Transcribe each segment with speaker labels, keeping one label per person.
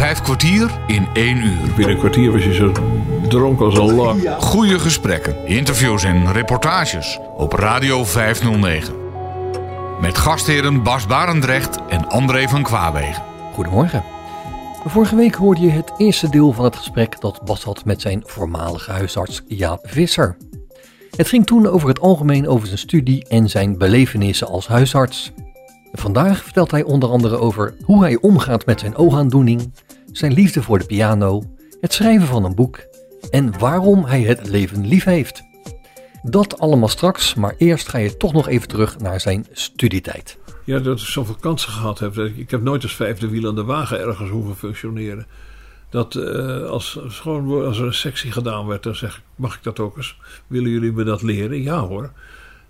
Speaker 1: Vijf kwartier in één uur.
Speaker 2: Binnen een kwartier was je zo dronken als een lak.
Speaker 1: Goede gesprekken, interviews en reportages op Radio 509. Met gastheren Bas Barendrecht en André van Kwaabegen.
Speaker 3: Goedemorgen. Vorige week hoorde je het eerste deel van het gesprek dat Bas had met zijn voormalige huisarts Jaap Visser. Het ging toen over het algemeen over zijn studie en zijn belevenissen als huisarts. Vandaag vertelt hij onder andere over hoe hij omgaat met zijn oogaandoening, zijn liefde voor de piano, het schrijven van een boek en waarom hij het leven lief heeft. Dat allemaal straks, maar eerst ga je toch nog even terug naar zijn studietijd.
Speaker 2: Ja, dat ik zoveel kansen gehad heb. Ik heb nooit als vijfde wiel de wagen ergens hoeven functioneren. Dat uh, als, gewoon, als er een sectie gedaan werd, dan zeg ik: Mag ik dat ook eens? Willen jullie me dat leren? Ja hoor.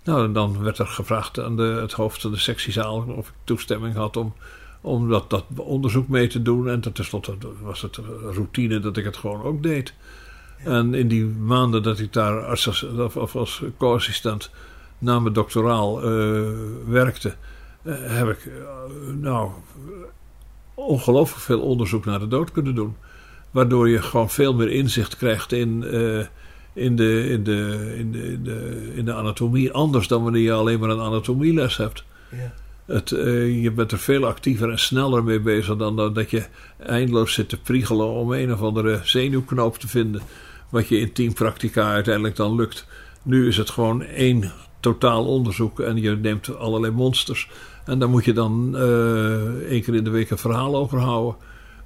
Speaker 2: Nou, dan werd er gevraagd aan de, het hoofd van de sectiezaal of ik toestemming had om, om dat, dat onderzoek mee te doen. En tenslotte was het routine dat ik het gewoon ook deed. En in die maanden dat ik daar als, als co-assistent na mijn doctoraal uh, werkte, uh, heb ik uh, nou ongelooflijk veel onderzoek naar de dood kunnen doen. Waardoor je gewoon veel meer inzicht krijgt in in de, in, de, in, de, in, de, in de anatomie anders dan wanneer je alleen maar een anatomieles hebt. Ja. Het, uh, je bent er veel actiever en sneller mee bezig dan dat je eindeloos zit te priegelen om een of andere zenuwknoop te vinden. Wat je in teampractica uiteindelijk dan lukt. Nu is het gewoon één totaal onderzoek en je neemt allerlei monsters. En daar moet je dan uh, één keer in de week een verhaal over houden.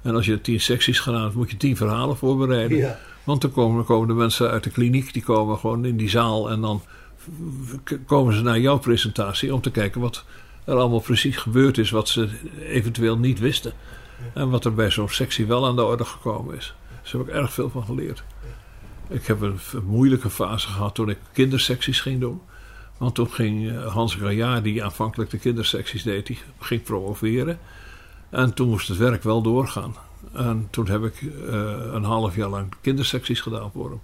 Speaker 2: En als je tien secties gedaan hebt, moet je tien verhalen voorbereiden. Ja. Want dan komen, komen de mensen uit de kliniek, die komen gewoon in die zaal en dan komen ze naar jouw presentatie om te kijken wat er allemaal precies gebeurd is, wat ze eventueel niet wisten. En wat er bij zo'n sectie wel aan de orde gekomen is. Daar heb ik erg veel van geleerd. Ik heb een, moeilijke fase gehad toen ik kindersecties ging doen. Want toen ging eh, Hans Gaillard, die aanvankelijk de kindersecties deed, die ging promoveren. En toen moest het werk wel doorgaan. En toen heb ik uh, een half jaar lang kindersecties gedaan voor hem.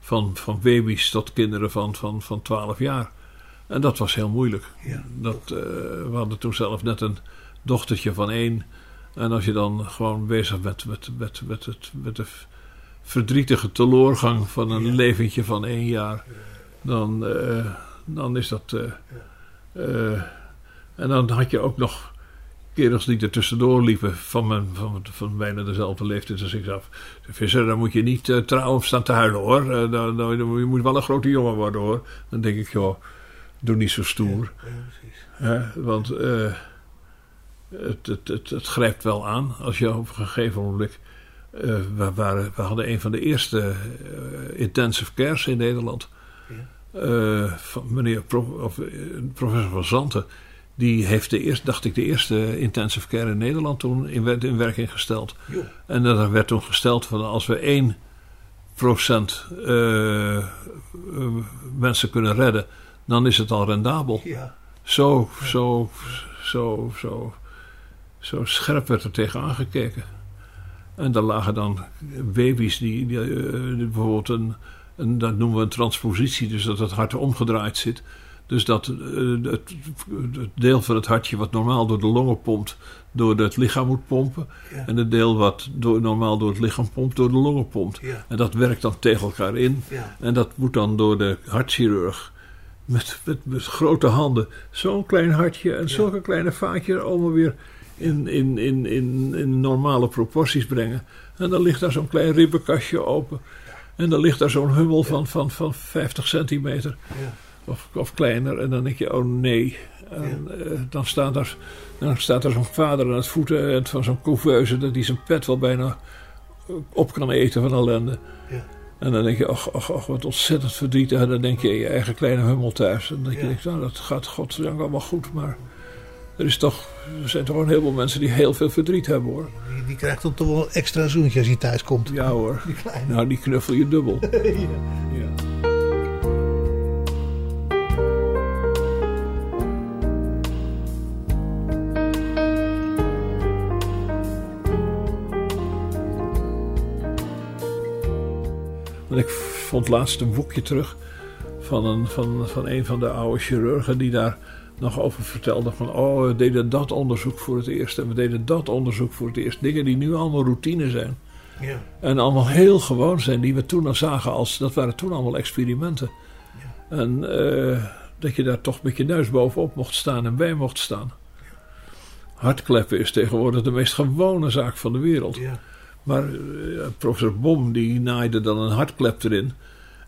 Speaker 2: Van, van baby's tot kinderen van, van, van 12 jaar. En dat was heel moeilijk. Ja. Dat, uh, we hadden toen zelf net een dochtertje van één. En als je dan gewoon bezig bent met, met, met, het, met de verdrietige teleurgang van een ja. leventje van één jaar, dan, uh, dan is dat. en dan had je ook nog kerels die er tussendoor liepen van, mijn, van, van bijna dezelfde leeftijd als ik zelf. Visser, daar moet je niet uh, trouw op staan te huilen hoor. Uh, dan, dan, je moet wel een grote jongen worden hoor. Dan denk ik, joh, doe niet zo stoer. Ja, ja, precies. want uh, het, het, het, het, grijpt wel aan als je op een gegeven moment. we, waren, we hadden een van de eerste intensive cares in Nederland. Ja. van meneer Pro, of, professor van Zanten die heeft de eerste, dacht ik, de eerste intensive care in Nederland toen in, in werking gesteld. Jo. En dat werd toen gesteld van als we 1% uh, uh, mensen kunnen redden, dan is het al rendabel. Ja. Zo, zo, zo, zo, zo scherp werd er tegen aangekeken. En daar lagen dan baby's die, die, uh, die bijvoorbeeld een, een, dat noemen we een transpositie, dus dat het hart omgedraaid zit. Dus dat uh, het, het, deel van het hartje wat normaal door de longen pompt, door het lichaam moet pompen. Ja. En het deel wat door, normaal door het lichaam pompt, door de longen pompt. Ja. En dat werkt dan tegen elkaar in. Ja. En dat moet dan door de hartchirurg met, met, met grote handen zo'n klein hartje en zulke kleine vaatje allemaal weer in, in, in, in, in normale proporties brengen. En dan ligt daar zo'n klein ribbenkastje open. En dan ligt daar zo'n hummel van, van, van 50 centimeter. Of, of kleiner. En dan denk je, oh nee. En, uh, dan, staat er, dan staat er zo'n vader aan het voeten van zo'n couveuse... dat hij zijn pet wel bijna op kan eten van ellende. Ja. En dan denk je, ach, ach, ach, wat ontzettend verdrietig. En dan denk je je eigen kleine hummel thuis. En dan denk je, nou, dat gaat godzijdank allemaal goed. Maar er, is toch, er zijn toch een heleboel mensen die heel veel verdriet hebben, hoor.
Speaker 4: Die, die krijgt dan toch wel een extra zoentje als hij thuis komt.
Speaker 2: Ja, hoor. Die nou, die knuffel je dubbel. ja. ja. Want ik vond laatst een boekje terug van een, van, van een van de oude chirurgen die daar nog over vertelde van... oh, we deden dat onderzoek voor het eerst en we deden dat onderzoek voor het eerst. Dingen die nu allemaal routine zijn.
Speaker 4: Ja.
Speaker 2: En allemaal heel gewoon zijn, die we toen al zagen als... dat waren toen allemaal experimenten. En eh, dat je daar toch met je neus bovenop mocht staan en bij mocht staan. Hartkleppen is tegenwoordig de meest gewone zaak van de wereld.
Speaker 4: Ja.
Speaker 2: Maar eh, professor Bom die naaide dan een hartklep erin.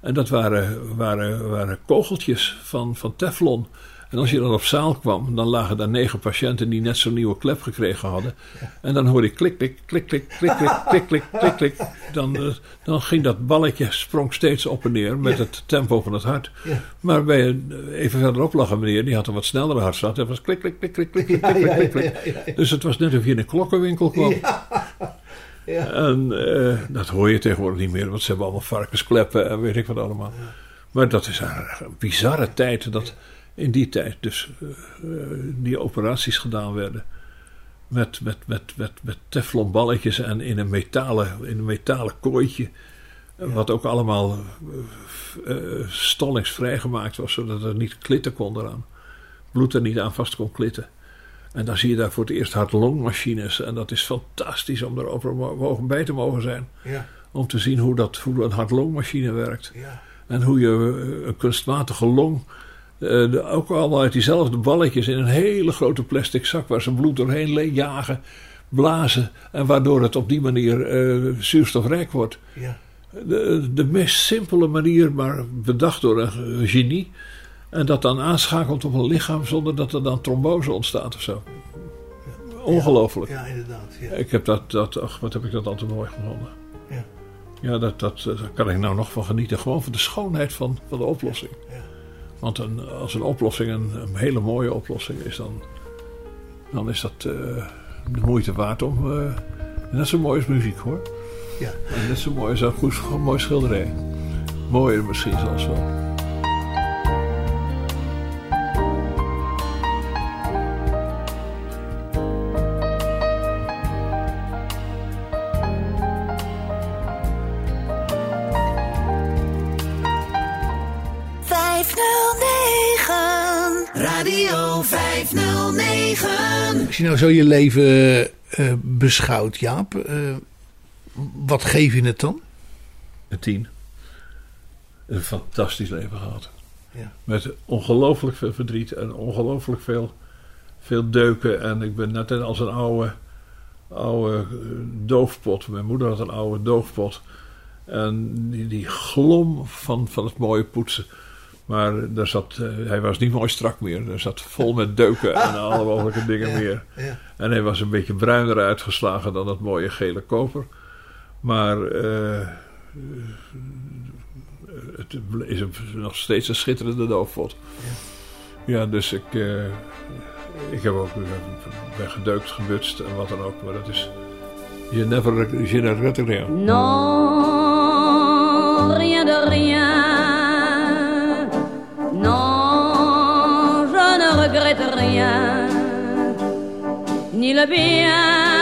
Speaker 2: En dat waren, waren, waren kogeltjes van, van teflon. En als je dan op zaal kwam, dan lagen daar negen patiënten die net zo'n nieuwe klep gekregen hadden. En dan hoorde je klik, klik, klik, klik, klik, klik, klik, klik, klik, klik. Dan, eh, dan ging dat balletje, sprong steeds op en neer met het tempo van het hart. Maar bij een, even verderop lag een meneer, die had een wat snellere hartslag. Dat was klik, klik, klik, klik, klik, klik, klik, klik, klik. Dus het was net of je in een klokkenwinkel kwam.
Speaker 4: Ja.
Speaker 2: En eh, dat hoor je tegenwoordig niet meer, want ze hebben allemaal varkenskleppen en weet ik wat allemaal. Maar dat is een bizarre tijd, dat in die tijd dus eh, die operaties gedaan werden. Met, met, met, met, met teflonballetjes en in een metalen, in een metalen kooitje. Wat ook allemaal eh, eh, stallingsvrij gemaakt was, zodat er niet klitten kon eraan. Bloed er niet aan vast kon klitten. En dan zie je daar voor het eerst hart-longmachines. En dat is fantastisch om er over mogen bij te mogen zijn.
Speaker 4: Ja.
Speaker 2: Om te zien hoe, dat, hoe een hart-longmachine werkt.
Speaker 4: Ja.
Speaker 2: En hoe je eh, een kunstmatige long. eh, de- ook allemaal uit diezelfde balletjes in een hele grote plastic zak waar ze bloed doorheen jagen, blazen. En waardoor het op die manier eh, zuurstofrijk wordt.
Speaker 4: Ja.
Speaker 2: De, de meest simpele manier, maar bedacht door een genie. En dat dan aanschakelt op een lichaam zonder dat er dan trombose ontstaat of zo. Ongelooflijk.
Speaker 4: Ja, inderdaad. Ja.
Speaker 2: Ik heb dat, dat, ach, wat heb ik dat altijd mooi gevonden.
Speaker 4: Ja.
Speaker 2: Ja, dat, dat, daar kan ik nou nog van genieten. Gewoon van de schoonheid van, van de oplossing.
Speaker 4: Ja.
Speaker 2: Want een, als een oplossing een, een hele mooie oplossing is, dan, dan is dat eh, de moeite waard om. eh, net zo mooi als muziek hoor.
Speaker 4: Ja.
Speaker 2: En net zo mooi als een goed, mooi schilderij. Mooier misschien zelfs wel.
Speaker 5: Radio 509.
Speaker 4: Als je nou zo je leven eh, beschouwt, Jaap, eh, wat geef je het dan?
Speaker 2: Een tien. Een fantastisch leven gehad.
Speaker 4: Ja.
Speaker 2: Met ongelooflijk veel verdriet en ongelooflijk veel, veel deuken. En ik ben net als een oude, oude eh, doofpot. Mijn moeder had een oude doofpot. En die, die glom van, van het mooie poetsen. Maar daar zat, eh, hij was niet mooi strak meer. Er zat vol met deuken en alle mogelijke dingen meer.
Speaker 4: Ja.
Speaker 2: En hij was een beetje bruiner uitgeslagen dan dat mooie gele koper. Maar eh, het is een- nog steeds een schitterende doofpot. Ja, dus ik, eh, ik heb ook ik ben gedeukt, gebutst en wat dan ook. Maar dat is... Je never je ne rien.
Speaker 6: Non, rien de rien. Non, je ne regrette rien. Ni le bien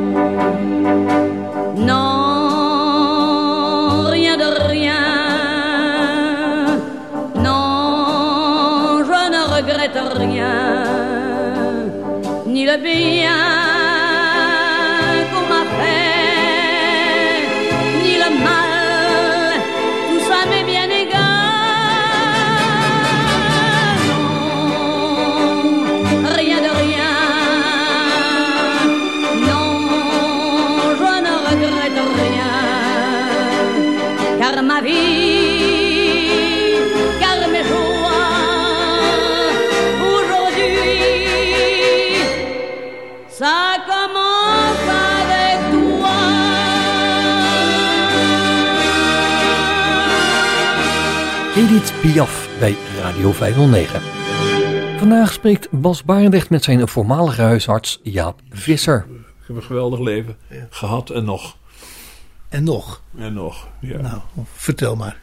Speaker 6: be
Speaker 3: Edith Piaf bij Radio 509. Vandaag spreekt Bas Barendrecht met zijn voormalige huisarts Jaap Visser.
Speaker 2: Ik heb een geweldig leven
Speaker 4: Ja.
Speaker 2: gehad en nog.
Speaker 4: En nog.
Speaker 2: En nog, ja.
Speaker 4: Nou, vertel maar.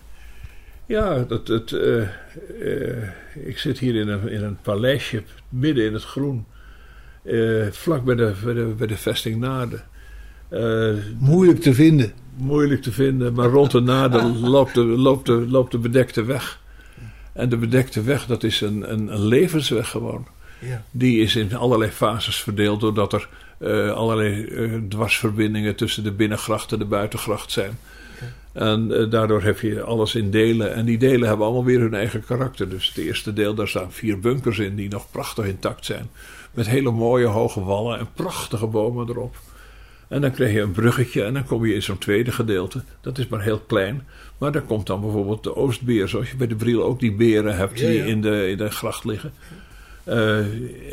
Speaker 2: Ja, dat, het, eh, eh, ik zit hier in een, in een paleisje midden in het groen. eh, vlak bij de, bij, de, bij de vesting Naarden. Eh,
Speaker 4: Moeilijk te vinden.
Speaker 2: Moeilijk te vinden, maar rond de Naarden loopt de, loopt, de, loopt de bedekte weg. En de bedekte weg, dat is een, een, een levensweg gewoon.
Speaker 4: Ja.
Speaker 2: Die is in allerlei fases verdeeld, doordat er eh, allerlei eh, dwarsverbindingen tussen de binnengracht en de buitengracht zijn. En eh, daardoor heb je alles in delen. En die delen hebben allemaal weer hun eigen karakter. Dus het eerste deel, daar staan vier bunkers in die nog prachtig intact zijn. Met hele mooie hoge wallen en prachtige bomen erop. En dan krijg je een bruggetje en dan kom je in zo'n tweede gedeelte. Dat is maar heel klein. Maar daar komt dan bijvoorbeeld de oostbeer. Zoals je bij de Briel ook die beren hebt die
Speaker 4: ja.
Speaker 2: in de, in de gracht liggen. Eh,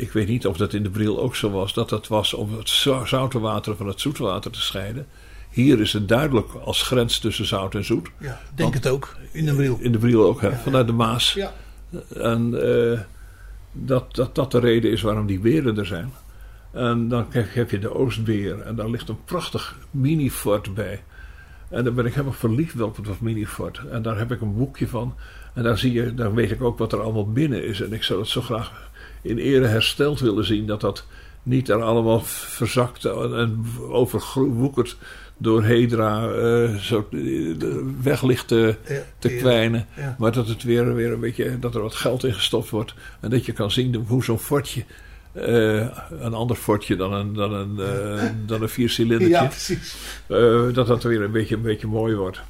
Speaker 2: ik weet niet of dat in de Briel ook zo was. Dat dat was om het zo- zoute water van het zoete water te scheiden. Hier is het duidelijk als grens tussen zout en zoet.
Speaker 4: Ja, denk het ook. In de bril.
Speaker 2: In de Briel ook, hè, vanuit de Maas.
Speaker 4: Ja.
Speaker 2: En eh, dat, dat dat de reden is waarom die beren er zijn. En dan heb je de Oostbeer. En daar ligt een prachtig mini-fort bij. En daar ben ik helemaal verliefd op dat mini-fort. En daar heb ik een boekje van. En daar, zie je, daar weet ik ook wat er allemaal binnen is. En ik zou het zo graag in ere hersteld willen zien. Dat dat niet er allemaal verzakt en, overwoekerd door Hedra eh, zo eh, weg ligt te,
Speaker 4: Ja,
Speaker 2: te
Speaker 4: ja.
Speaker 2: kwijnen.
Speaker 4: Ja.
Speaker 2: Maar dat het weer, weer een beetje, dat er wat geld in gestopt wordt. En dat je kan zien hoe zo'n fortje, eh, een ander fortje dan een, dan een, eh, dan een viercilindertje,
Speaker 4: Ja, precies.
Speaker 2: eh, dat dat weer een beetje, een beetje mooi wordt.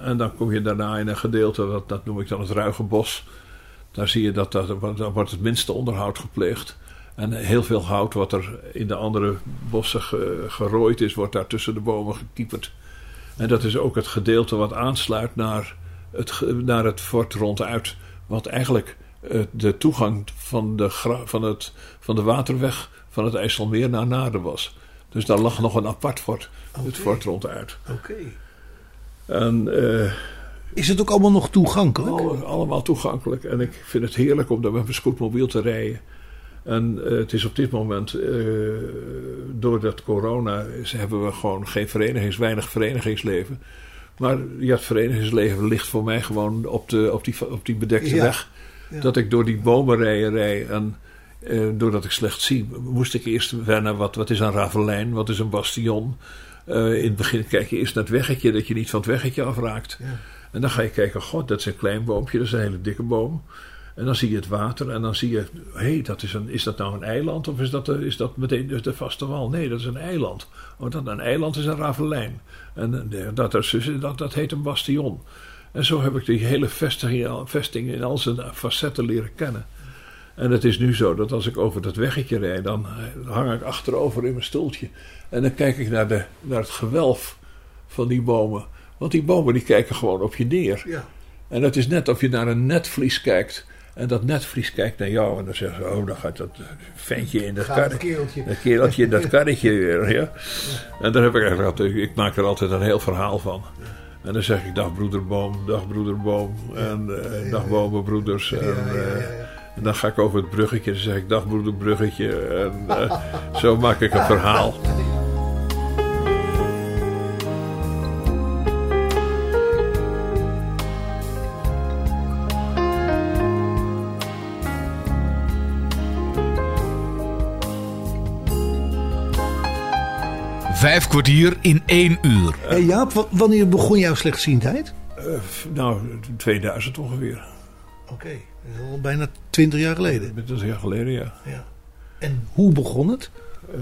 Speaker 2: En dan kom je daarna in een gedeelte, dat, dat noem ik dan het ruige bos. Daar zie je dat, dat daar wordt het minste onderhoud gepleegd. En heel veel hout wat er in de andere bossen ge- gerooid is, wordt daar tussen de bomen gekieperd. En dat is ook het gedeelte wat aansluit naar het, naar het fort ronduit. Wat eigenlijk de toegang van de, van, het, van de waterweg van het IJsselmeer naar Naarden was. Dus daar lag nog een apart fort, het fort ronduit.
Speaker 4: Oké.
Speaker 2: En eh,
Speaker 4: Is het ook allemaal nog toegankelijk?
Speaker 2: alle- allemaal toegankelijk. En ik vind het heerlijk om daar met mijn scootmobiel te rijden. En eh, het is op dit moment, eh, door dat corona, is- hebben we gewoon geen verenigings, weinig verenigingsleven. Maar ja, het verenigingsleven ligt voor mij gewoon op, de, op, die, op die bedekte
Speaker 4: Ja.
Speaker 2: weg.
Speaker 4: Ja.
Speaker 2: Dat ik door die bomen rij, en eh, doordat ik slecht zie, moest ik eerst wennen wat, wat is een ravelijn, wat is een bastion. Eh, in het begin kijk je eerst naar het weggetje, dat je niet van het weggetje afraakt.
Speaker 4: Ja.
Speaker 2: En dan ga je kijken, god, dat is een klein boompje, dat is een hele dikke boom. En dan zie je het water en dan zie je, hé, hey, dat is, een, is dat nou een eiland of is dat, de- is dat meteen de, de vaste wal? Nee, dat is een eiland. Oh, dat, een eiland is een ravelijn. En eh, dat, is dat, dat heet een bastion. En zo heb ik die hele vesting, vesting in al zijn facetten leren kennen. En het is nu zo dat als ik over dat weggetje rijd, dan eh, hang ik achterover in mijn stoeltje. En dan kijk ik naar, de, naar het gewelf van die bomen. Want die bomen die kijken gewoon op je neer.
Speaker 4: Ja.
Speaker 2: En het is net of je naar een netvlies kijkt. En dat netvlies kijkt naar jou. En dan zeggen ze, oh, dan gaat dat ventje in dat karretje. Dat kereltje in dat karretje weer. Ja. En daar heb ik eigenlijk altijd, ik maak er altijd een heel verhaal van. En dan zeg ik dag broederboom, dag broederboom. En eh, dag bomenbroeders. En, eh, en dan ga ik over het bruggetje. Dan zeg ik dag broederbruggetje. En eh, zo maak ik een verhaal.
Speaker 1: Vijf kwartier in één uur.
Speaker 4: Hey Jaap, wa- wanneer begon jouw slechtziendheid?
Speaker 2: Eh, nou, 2000 ongeveer.
Speaker 4: Oké, dat is al bijna twintig jaar geleden.
Speaker 2: Dat is een jaar geleden, ja.
Speaker 4: Ja. En hoe begon het?
Speaker 2: Eh,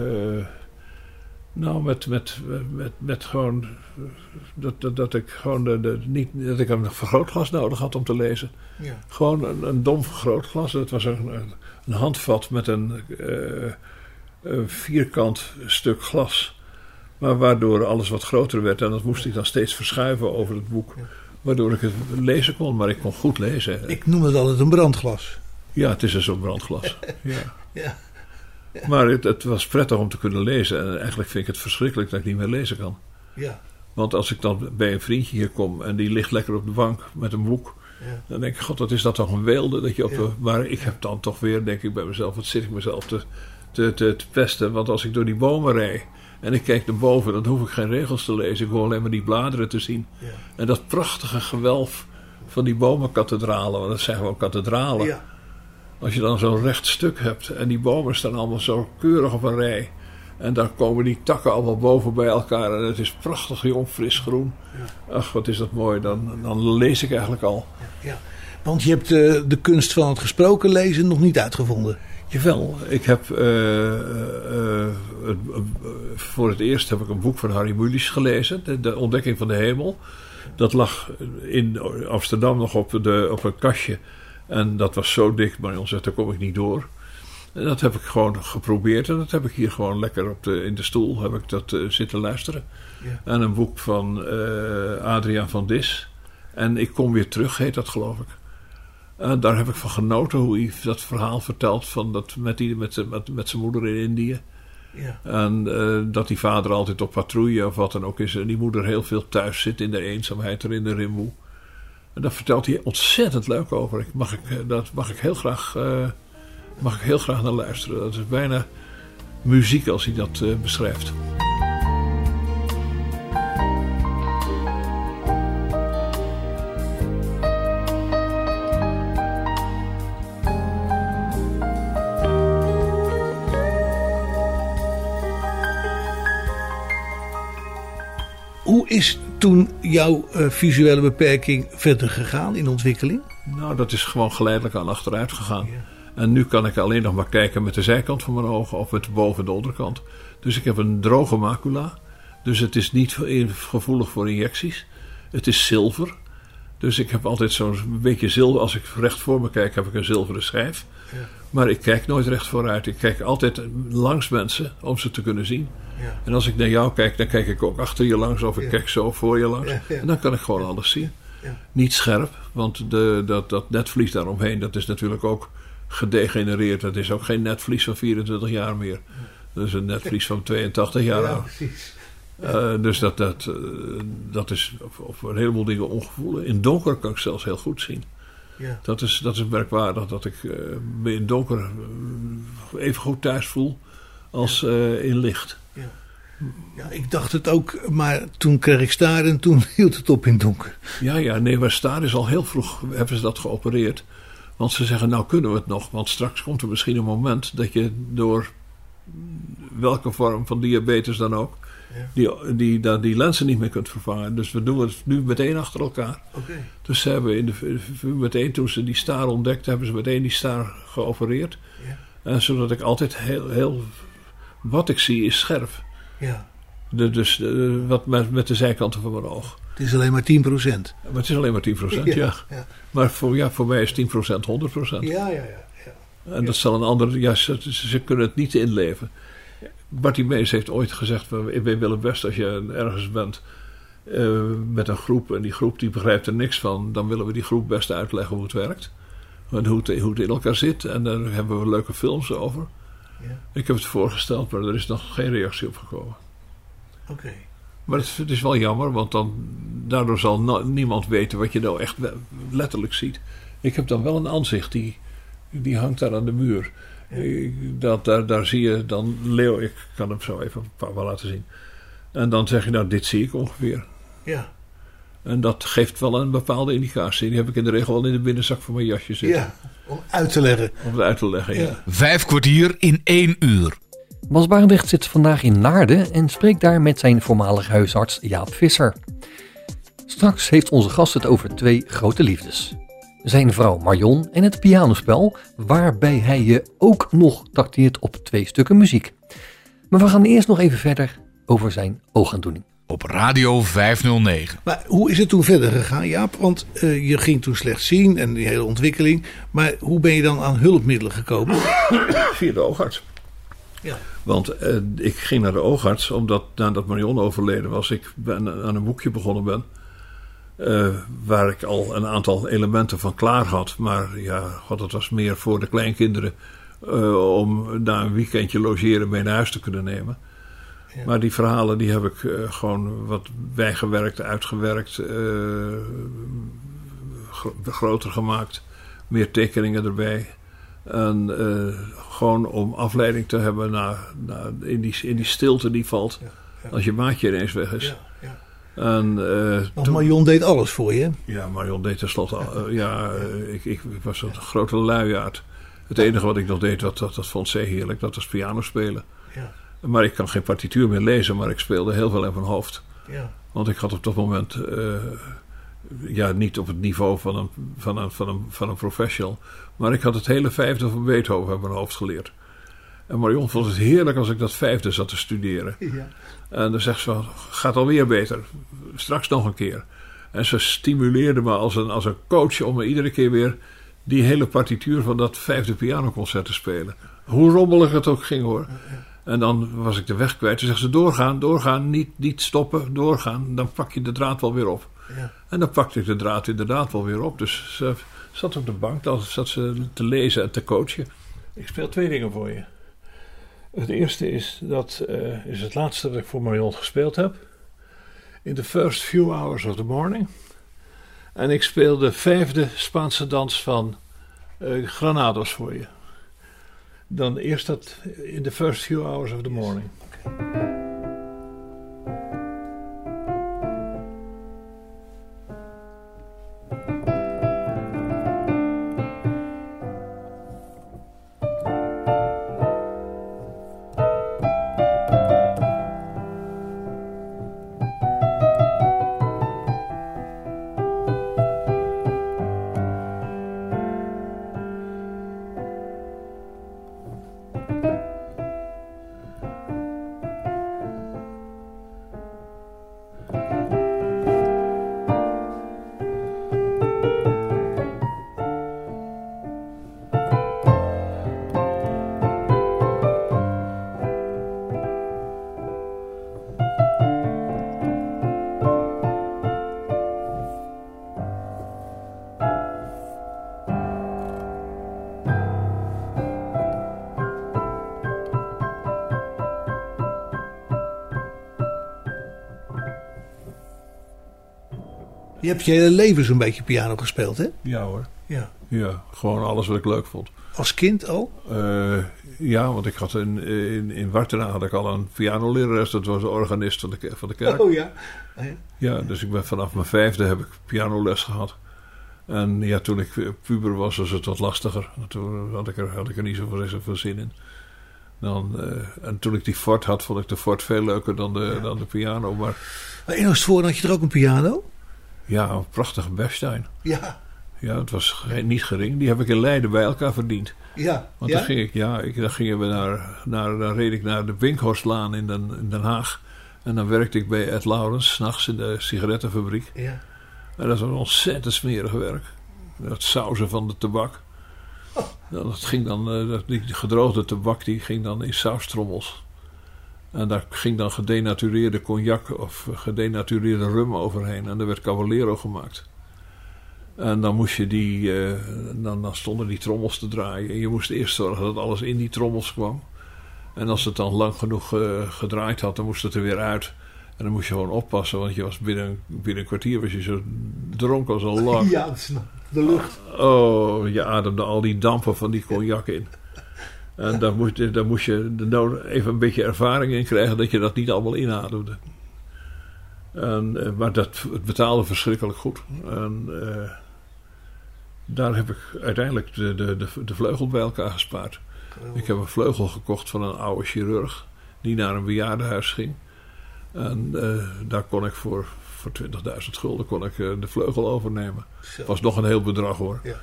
Speaker 2: nou, met, met, met, met gewoon. eh, Dat, dat, dat ik gewoon de, de, niet, dat ik een vergrootglas nodig had om te lezen.
Speaker 4: Ja.
Speaker 2: Gewoon een, een dom vergrootglas. Dat was een, een, een handvat met een, eh, een vierkant stuk glas. Maar waardoor alles wat groter werd. En dat moest ik dan steeds verschuiven over het boek. Waardoor ik het lezen kon, maar ik kon goed lezen.
Speaker 4: Ik noem het altijd een brandglas.
Speaker 2: Ja, het is een soort brandglas. Ja.
Speaker 4: Ja.
Speaker 2: Maar het, het was prettig om te kunnen lezen. En eigenlijk vind ik het verschrikkelijk dat ik niet meer lezen kan.
Speaker 4: Ja.
Speaker 2: Want als ik dan bij een vriendje hier kom en die ligt lekker op de bank met een boek.
Speaker 4: Ja.
Speaker 2: Dan denk ik, god, wat is dat toch een weelde. Dat je op
Speaker 4: Ja.
Speaker 2: de, maar ik heb dan toch weer, denk ik bij mezelf, wat zit ik mezelf te, te, te, te pesten. Want als ik door die bomen rijd en ik kijk naar boven, dan hoef ik geen regels te lezen. Ik hoef alleen maar die bladeren te zien.
Speaker 4: Ja.
Speaker 2: En dat prachtige gewelf van die bomenkathedralen, want dat zijn gewoon kathedralen.
Speaker 4: Ja.
Speaker 2: Als je dan zo'n recht stuk hebt en die bomen staan allemaal zo keurig op een rij. En dan komen die takken allemaal boven bij elkaar en het is prachtig jong, fris groen. Ach, wat is dat mooi. Dan, dan lees ik eigenlijk al.
Speaker 4: ja. Want je hebt eh, de kunst van het gesproken lezen nog niet uitgevonden.
Speaker 2: Jawel, ik heb eh, eh, eh, voor het eerst heb ik een boek van Harry Mulisch gelezen, de, de Ontdekking van de Hemel. Dat lag in Amsterdam nog op, de, op een kastje. En dat was zo dik, maar zegt, daar kom ik niet door. En dat heb ik gewoon geprobeerd. En dat heb ik hier gewoon lekker op de, in de stoel heb ik dat, zitten luisteren.
Speaker 4: Ja.
Speaker 2: En een boek van eh, Adriaan van Dis. En Ik kom weer terug, heet dat geloof ik. En daar heb ik van genoten hoe hij dat verhaal vertelt van dat met, die, met, zijn- met, met zijn moeder in Indië.
Speaker 4: Ja.
Speaker 2: En eh, dat die vader altijd op patrouille of wat dan ook is. En die moeder heel veel thuis zit in de eenzaamheid er in de rimboe. En daar vertelt hij ontzettend leuk over. Ik mag ik, eh, dat mag ik heel graag, eh, mag ik heel graag naar luisteren. Dat is bijna muziek als hij dat eh, beschrijft.
Speaker 4: Is toen jouw eh, visuele beperking verder gegaan in ontwikkeling?
Speaker 2: Nou, dat is gewoon geleidelijk aan achteruit gegaan. En nu kan ik alleen nog maar kijken met de zijkant van mijn ogen of met de boven- en de onderkant. Dus ik heb een droge macula. Dus het is niet gevoelig voor injecties. Het is zilver. Dus ik heb altijd zo'n beetje zilver. Als ik recht voor me kijk, heb ik een zilveren schijf. Maar ik kijk nooit recht vooruit. Ik kijk altijd langs mensen om ze te kunnen zien.
Speaker 4: Ja.
Speaker 2: En als ik naar jou kijk, dan kijk ik ook achter je langs of ik
Speaker 4: Ja.
Speaker 2: kijk zo voor je langs.
Speaker 4: Ja.
Speaker 2: En dan kan ik gewoon alles zien.
Speaker 4: Ja.
Speaker 2: Niet scherp, want de, dat, dat netvlies daaromheen, dat is natuurlijk ook gedegenereerd. Dat is ook geen netvlies van 24 jaar meer. Dat is een netvlies van 82 jaar oud.
Speaker 4: precies.
Speaker 2: Eh, dus dat, dat, eh, dat is op, op een heleboel dingen ongevoelig. In donker kan ik zelfs heel goed zien.
Speaker 4: Ja.
Speaker 2: Dat is, dat is merkwaardig dat ik eh, me in donker eh, even goed thuis voel als eh, in licht.
Speaker 4: Ja, ik dacht het ook, maar toen kreeg ik staar en toen hield het op in donker.
Speaker 2: Ja, ja, nee, maar Staar is al heel vroeg, hebben ze dat geopereerd. Want ze zeggen, nou kunnen we het nog. Want straks komt er misschien een moment dat je door welke vorm van diabetes dan ook... Die, die, die, die lenzen niet meer kunt vervangen. Dus we doen het nu meteen achter elkaar.
Speaker 4: Oké.
Speaker 2: Dus ze hebben in de, meteen, toen ze die staar ontdekten, hebben ze meteen die staar geopereerd. En zodat ik altijd heel, heel... Wat ik zie is scherp.
Speaker 4: Ja.
Speaker 2: De, dus eh, wat met, met de zijkanten van mijn oog.
Speaker 4: Het is alleen maar 10 procent.
Speaker 2: Maar het is alleen maar 10%, ja.
Speaker 4: Ja.
Speaker 2: Maar voor, ja, voor mij is 10% 100%.
Speaker 4: Ja, ja, ja. ja.
Speaker 2: En dat zal een ander... Ja, ze, ze kunnen het niet inleven. Bartie Mees heeft ooit gezegd... van, Ik wil het best als je ergens bent... eh, met een groep... en die groep die begrijpt er niks van... dan willen we die groep best uitleggen hoe het werkt. En hoe het, hoe het in elkaar zit. En daar hebben we leuke films over.
Speaker 4: Ja.
Speaker 2: Ik heb het voorgesteld... maar er is nog geen reactie op gekomen.
Speaker 4: Oké.
Speaker 2: Maar het, het is wel jammer, want dan, daardoor zal no- niemand weten wat je nou echt we- letterlijk ziet. Ik heb dan wel een aanzicht, die, die hangt daar aan de muur. Dat, daar, daar zie je dan Leo, ik kan hem zo even een paar wel laten zien. En dan zeg je, nou, dit zie ik ongeveer.
Speaker 4: Ja.
Speaker 2: En dat geeft wel een bepaalde indicatie. Die heb ik in de regel wel in de binnenzak van mijn jasje zitten.
Speaker 4: ja. Om uit te leggen.
Speaker 2: Om het uit te leggen, ja.
Speaker 4: Ja.
Speaker 1: Vijf kwartier in één uur.
Speaker 3: Bas Barendrecht zit vandaag in Naarden en spreekt daar met zijn voormalige huisarts Jaap Visser. Straks heeft onze gast het over twee grote liefdes. Zijn vrouw Marion en het pianospel, waarbij hij je ook nog tacteert op twee stukken muziek. Maar we gaan eerst nog even verder over zijn oogaandoening.
Speaker 1: Op Radio 509.
Speaker 4: Maar hoe is het toen verder gegaan, Jaap? Want eh, je ging toen slecht zien en die hele ontwikkeling. Maar hoe ben je dan aan hulpmiddelen gekomen?
Speaker 2: Via de oogarts.
Speaker 4: Ja.
Speaker 2: Want eh, ik ging naar de oogarts omdat nadat Marion overleden was, ik ben aan een boekje begonnen ben. Eh, waar ik al een aantal elementen van klaar had. Maar ja, god, dat was meer voor de kleinkinderen. eh, om daar een weekendje logeren mee naar huis te kunnen nemen.
Speaker 4: Ja.
Speaker 2: Maar die verhalen die heb ik eh, gewoon wat bijgewerkt, uitgewerkt, gro- groter gemaakt, meer tekeningen erbij. En gewoon om afleiding te hebben naar, naar, in, die, in die stilte die valt
Speaker 4: Ja, ja.
Speaker 2: als je maatje ineens weg is. En, eh,
Speaker 4: Want Marion deed alles voor je.
Speaker 2: ja, Marion deed tenslotte eh, ja, eh, ik, ik, ik was een grote luiaard. Het enige wat ik nog deed, dat, dat, dat vond zij heerlijk, dat was piano spelen.
Speaker 4: Ja,
Speaker 2: Maar ik kan geen partituur meer lezen, maar ik speelde heel veel in mijn hoofd.
Speaker 4: ja.
Speaker 2: Want ik had op dat moment, eh, ja, niet op het niveau van een, van, een, van, een, van een professional, maar ik had het hele vijfde van Beethoven uit mijn hoofd geleerd. En Marion vond het heerlijk als ik dat vijfde zat te studeren.
Speaker 4: ja.
Speaker 2: En dan zegt ze van, gaat alweer beter. Straks nog een keer. En ze stimuleerde me als een, als een coach om me iedere keer weer die hele partituur van dat vijfde pianoconcert te spelen. Hoe rommelig het ook ging hoor. En dan was ik de weg kwijt. Toen zegt ze doorgaan, doorgaan, niet, niet stoppen, doorgaan. Dan pak je de draad wel weer op.
Speaker 4: Ja.
Speaker 2: En dan pakte ik de draad inderdaad wel weer op. Dus ze zat op de bank, dan zat ze te lezen en te coachen. Ik speel twee dingen voor je. Het eerste is, dat eh, is het laatste dat ik voor Marion gespeeld heb. In the first few hours of the morning. En ik speel de vijfde Spaanse dans van eh, Granados voor je. Dan eerst dat in the first few hours of the morning.
Speaker 4: Hebt je hele leven zo'n beetje piano gespeeld, hè?
Speaker 2: Ja hoor.
Speaker 4: Ja.
Speaker 2: Ja, gewoon alles wat ik leuk vond.
Speaker 4: Als kind al?
Speaker 2: Eh, ja, want ik had in, in, in Wartena had ik al een pianolerares. Dat was de organist van de, van de kerk.
Speaker 4: Oh ja. Ja.
Speaker 2: Ja, dus ik ben vanaf mijn vijfde heb ik pianoles gehad. En ja, toen ik puber was, was het wat lastiger. Toen had ik er, had ik er niet zoveel, zin in. Dan, eh, en toen ik die Ford had, vond ik de Ford veel leuker dan de, dan de piano. Maar
Speaker 4: Maar in Oostvoorn had je er ook een piano?
Speaker 2: Ja, een prachtige.
Speaker 4: Ja.
Speaker 2: Ja, het was niet gering. Die heb ik in Leiden bij elkaar verdiend.
Speaker 4: Ja.
Speaker 2: Want
Speaker 4: ja?
Speaker 2: dan ging ik, ja, ik, dan gingen we naar, naar, dan reed ik naar de Winkhorstlaan in Den, in Den Haag. En dan werkte ik bij Ed Laurens, s'nachts in de sigarettenfabriek.
Speaker 4: Ja.
Speaker 2: En dat was ontzettend smerig werk. Dat sausen van de tabak. Nou, dat ging dan, eh, dat- die gedroogde tabak die ging dan in saustrommels. En daar ging dan gedenatureerde cognac of gedenatureerde rum overheen. En daar werd Cavallero gemaakt. En dan moest je die, eh, dan, dan stonden die trommels te draaien. En je moest eerst zorgen dat alles in die trommels kwam. En als het dan lang genoeg eh, gedraaid had, dan moest het er weer uit. En dan moest je gewoon oppassen, want je was binnen, binnen een kwartier was je zo dronken als een lak.
Speaker 4: Ja, nog de lucht.
Speaker 2: Oh, je ademde al die dampen van die cognac in. En daar moest, je- daar moest je de nood- even een beetje ervaring in krijgen dat je dat niet allemaal inademde. En, eh, maar dat, het betaalde verschrikkelijk goed. En eh, daar heb ik uiteindelijk de, de, de, de vleugel bij elkaar gespaard. Ik heb een vleugel gekocht van een oude chirurg die naar een bejaardenhuis ging. En eh, daar kon ik voor, voor 20.000 gulden kon ik, de vleugel overnemen.
Speaker 4: Zo.
Speaker 2: was nog een heel bedrag hoor.
Speaker 4: Ja.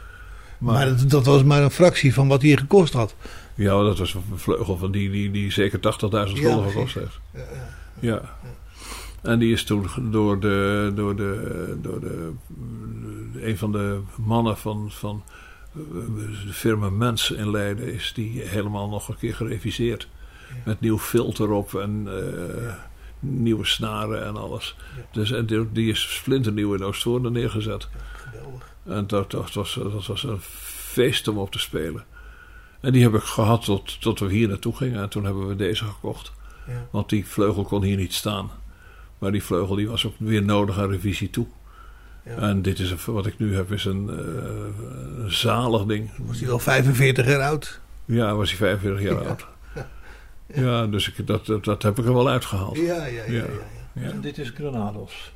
Speaker 2: Maar,
Speaker 4: Maar dat, dat was maar een fractie van wat hij gekost had.
Speaker 2: ja, dat was een vleugel van die, die, die zeker 80.000 gulden gekost heeft.
Speaker 4: Ja, ja.
Speaker 2: Ja. En die is toen door de, door de, door de, een van de mannen van, van eh, de firma Mens in Leiden is die helemaal nog een keer gereviseerd. Met nieuw filter op en eh, nieuwe snaren en alles. Dus en die, die is splinternieuw in Oostvoorne neergezet. En dat, dat, was, dat was een feest om op te spelen. En die heb ik gehad tot, tot we hier naartoe gingen. En toen hebben we deze gekocht.
Speaker 4: Ja.
Speaker 2: Want die vleugel kon hier niet staan. Maar die vleugel die was ook weer nodig aan revisie toe.
Speaker 4: Ja.
Speaker 2: En dit is een, wat ik nu heb, is een, eh, een zalig ding.
Speaker 4: Was hij wel 45 jaar oud?
Speaker 2: Ja, was hij 45 jaar
Speaker 4: Ja.
Speaker 2: oud. Ja, dus ik, dat, dat, dat heb ik er wel uitgehaald.
Speaker 4: Ja, ja, ja. ja,
Speaker 2: Ja.
Speaker 4: ja.
Speaker 2: Ja.
Speaker 5: En dit is Granados.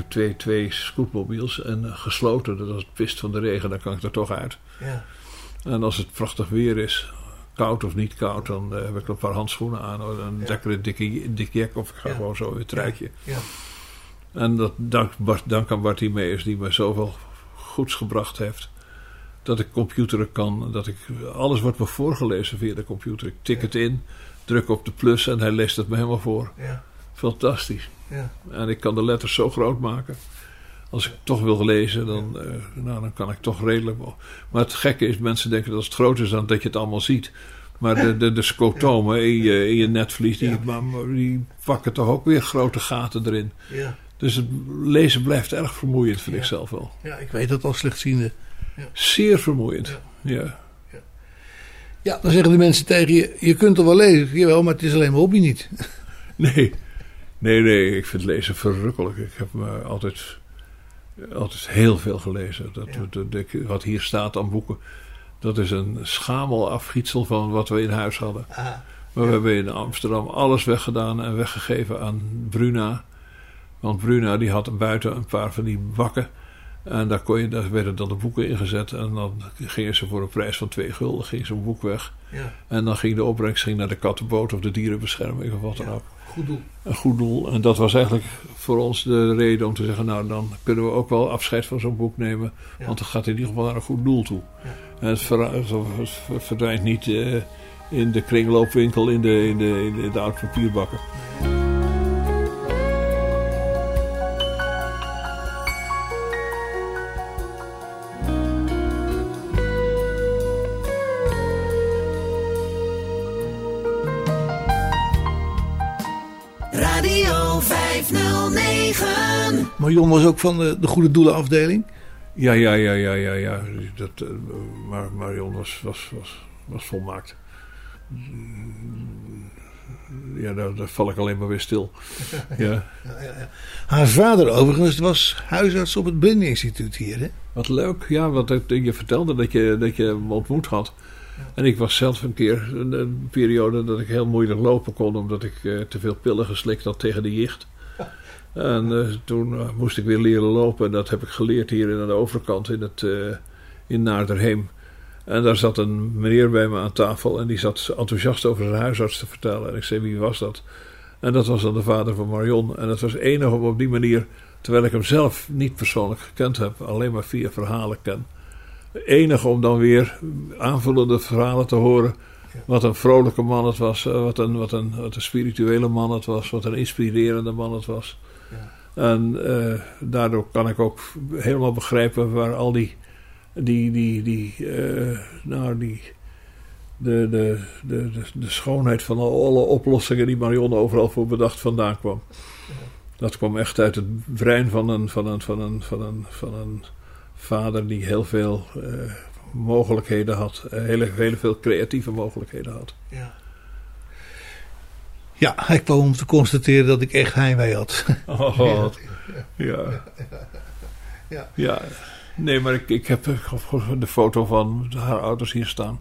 Speaker 2: Heb twee, twee scootmobiels en eh, gesloten. Dat als het pist van de regen, dan kan ik er toch uit.
Speaker 4: Ja.
Speaker 2: En als het prachtig weer is, koud of niet koud, dan eh, heb ik een paar handschoenen aan. Of een
Speaker 4: Ja.
Speaker 2: lekkere dikke, dikke jack of ik ga
Speaker 4: Ja.
Speaker 2: gewoon zo in het truitje.
Speaker 4: Ja.
Speaker 2: En dat dank, Bart, dank aan Bart Meijers die me zoveel goeds gebracht heeft. Dat ik computeren kan. Dat ik, alles wordt me voorgelezen via de computer. Ik tik het in, druk op de plus en hij leest het me helemaal voor.
Speaker 4: Ja.
Speaker 2: Fantastisch.
Speaker 4: Ja.
Speaker 2: En ik kan de letters zo groot maken. Als ik toch wil lezen, dan, eh, nou, dan kan ik toch redelijk. Maar het gekke is, mensen denken dat als het groot is, dan dat je het allemaal ziet. Maar de, de, de scotomen in je, in je netvlies, die,
Speaker 4: Ja.
Speaker 2: die pakken toch ook weer grote gaten erin.
Speaker 4: Ja.
Speaker 2: Dus het lezen blijft erg vermoeiend, vind ik zelf wel.
Speaker 4: ja, ik weet dat als slechtziende.
Speaker 2: Zeer vermoeiend. Ja.
Speaker 4: Ja, dan zeggen de mensen tegen je, je kunt er wel lezen. Jawel, maar het is alleen mijn hobby niet.
Speaker 2: Nee. Nee, nee, ik vind lezen verrukkelijk. Ik heb me altijd, altijd heel veel gelezen. Dat,
Speaker 4: Ja.
Speaker 2: dat- dat- wat hier staat aan boeken, dat is een schamel afgietsel van wat we in huis hadden.
Speaker 4: Ah,
Speaker 2: Maar we hebben in Amsterdam alles weggedaan en weggegeven aan Bruna. Want Bruna die had buiten een paar van die bakken. En daar, kon je, daar werden dan de boeken ingezet. En dan gingen ze voor een prijs van twee gulden ging zo'n boek weg.
Speaker 4: Ja.
Speaker 2: En dan ging de opbrengst ging naar de kattenboot of de dierenbescherming of wat dan
Speaker 4: Ja.
Speaker 2: ook.
Speaker 4: Goed doel.
Speaker 2: Een goed doel. En dat was eigenlijk voor ons de reden om te zeggen... nou, dan kunnen we ook wel afscheid van zo'n boek nemen.
Speaker 4: Ja.
Speaker 2: Want het gaat in ieder geval naar een goed doel toe. En het, verdwijnt niet eh, in de kringloopwinkel in de, in de, in de, in de oude papierbakken.
Speaker 5: 509.
Speaker 4: Marion was ook van de, de goede doelenafdeling.
Speaker 2: Ja, ja, ja, ja, ja, ja. Dat, eh, maar Marion was, was, was, was volmaakt. Ja, daar, daar val ik alleen maar weer stil. Ja.
Speaker 4: Haar vader overigens was huisarts op het Blindinstituut hier. Hè?
Speaker 2: Wat leuk, ja, wat ik- je vertelde dat je, dat je hem ontmoet had. En ik was zelf een keer een, een periode dat ik heel moeilijk lopen kon, omdat ik eh, te veel pillen geslikt had tegen de jicht. En eh, toen eh, moest ik weer leren lopen. En dat heb ik geleerd hier aan de overkant in, het, eh, in Naarderheem. En daar zat een meneer bij me aan tafel en die zat enthousiast over zijn huisarts te vertellen. En ik zei, wie was dat? En dat was dan de vader van Marion. En het was enig om op die manier, terwijl ik hem zelf niet persoonlijk gekend heb, alleen maar via verhalen ken. Enig om dan weer aanvullende verhalen te horen. Wat een vrolijke man het was, wat een, wat, een, wat een spirituele man het was, wat een inspirerende man het was. En eh, daardoor kan ik ook helemaal begrijpen waar al die, die, die, die, eh, nou, die, de, de, de, de, schoonheid van alle oplossingen die Marion overal voor bedacht vandaan kwam. Dat kwam echt uit het brein van een, van een, van een, van een, van een vader die heel veel eh, mogelijkheden had. hele, hele veel creatieve mogelijkheden had.
Speaker 4: Ja. Ja, hij kwam om te constateren dat ik echt heimwee had.
Speaker 2: Oh, ja.
Speaker 4: Ja.
Speaker 2: Ja. Nee, maar ik, ik heb eh, de foto van haar ouders hier staan.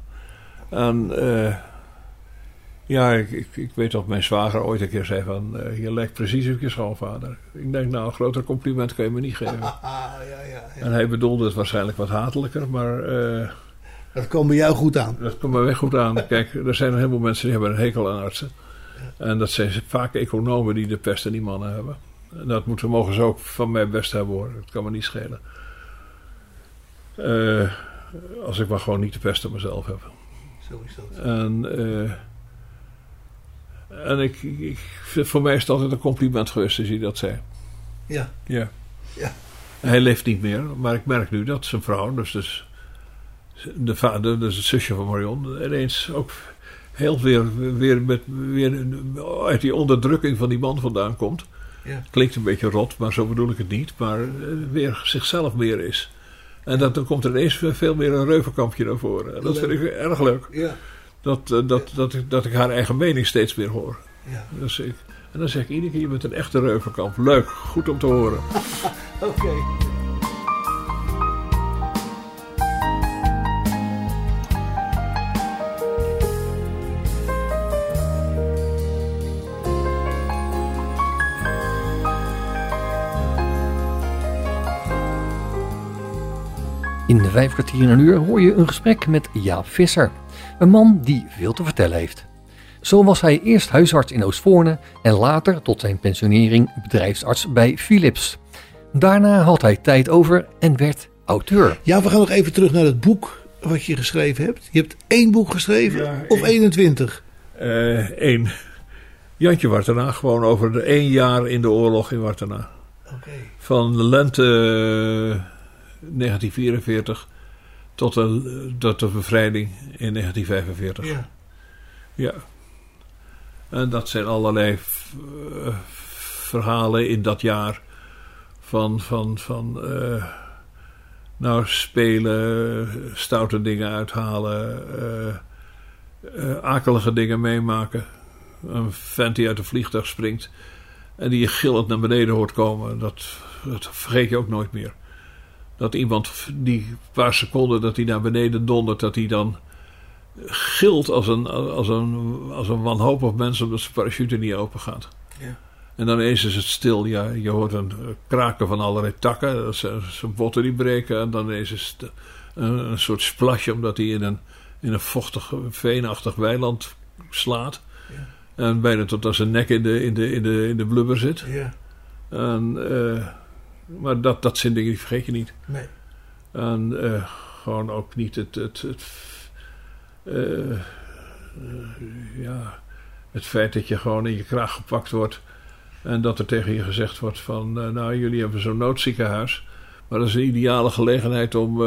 Speaker 2: En eh, ja, ik, ik, ik weet dat mijn zwager ooit een keer zei van... eh, je lijkt precies op je schoonvader. Ik denk, nou, een groter compliment kan je me niet geven.
Speaker 4: Ah, ja, ja, ja.
Speaker 2: En hij bedoelde het waarschijnlijk wat hatelijker, maar... eh,
Speaker 4: Dat kwam bij jou goed aan.
Speaker 2: Dat komt maar weg goed aan. Kijk, er zijn een heleboel mensen die hebben een hekel aan artsen. En dat zijn vaak economen die de pest en die mannen hebben. En dat moeten, mogen ze ook van mij best hebben hoor. Dat kan me niet schelen. Eh, als ik maar gewoon niet de pest aan mezelf heb.
Speaker 4: Zo is dat.
Speaker 2: En, eh, en ik, voor mij is het altijd een compliment geweest als hij dat zei.
Speaker 4: Ja.
Speaker 2: Ja.
Speaker 4: Ja.
Speaker 2: Hij leeft niet meer, maar ik merk nu dat zijn vrouw, dus, dus de vader, dus het zusje van Marion, ineens ook heel weer, weer, met, weer uit die onderdrukking van die man vandaan komt.
Speaker 4: Ja.
Speaker 2: Klinkt een beetje rot, maar zo bedoel ik het niet. Maar eh, weer zichzelf meer is. En dat, dan komt er ineens veel meer een reuvenkampje naar voren. En dat vind ik erg leuk.
Speaker 4: Ja.
Speaker 2: Dat, eh, dat, dat, ik, dat ik haar eigen mening steeds meer hoor.
Speaker 4: Ja.
Speaker 2: Dus ik, en dan zeg ik iedere keer, je bent een echte reuvenkamp. Leuk, goed om te horen.
Speaker 4: Oké.
Speaker 3: De vijf kwartier in een uur hoor je een gesprek met Jaap Visser. Een man die veel te vertellen heeft. Zo was hij eerst huisarts in Oostvoorne en later tot zijn pensionering bedrijfsarts bij Philips. Daarna had hij tijd over en werd auteur.
Speaker 4: Ja, we gaan nog even terug naar het boek wat je geschreven hebt. Je hebt één boek geschreven
Speaker 2: Ja,
Speaker 4: of
Speaker 2: één.
Speaker 4: 21?
Speaker 2: Eén. Jantje Wartena, gewoon over de één jaar in de oorlog in Wartena.
Speaker 4: Oké.
Speaker 2: Van de lente eh, 1944 tot de, tot de bevrijding in 1945.
Speaker 4: Ja.
Speaker 2: Ja. En dat zijn allerlei eh, verhalen in dat jaar. Van, van, van eh, nou, spelen, stoute dingen uithalen, eh, akelige dingen meemaken. Een vent die uit een vliegtuig springt en die je gillend naar beneden hoort komen. Dat, dat vergeet je ook nooit meer. Dat iemand die paar seconden dat hij naar beneden dondert, dat hij dan gilt als een, als, een, als een wanhopig mens omdat zijn parachute niet open gaat.
Speaker 4: Ja.
Speaker 2: En dan ineens is het stil. Ja, je hoort een kraken van allerlei takken. Dat zijn, zijn botten die breken. En dan ineens is het een, een soort splasje omdat hij in een, in een vochtig, veenachtig weiland slaat. En bijna tot als zijn nek in de, in de, in de, in de blubber zit.
Speaker 4: Ja.
Speaker 2: En, eh, maar dat, dat zijn dingen die vergeet je niet.
Speaker 4: Nee.
Speaker 2: En eh, gewoon ook niet het. het, het eh, eh, ja, het feit dat je gewoon in je kraag gepakt wordt. En dat er tegen je gezegd wordt van... nou, jullie hebben zo'n noodziekenhuis. Maar dat is een ideale gelegenheid om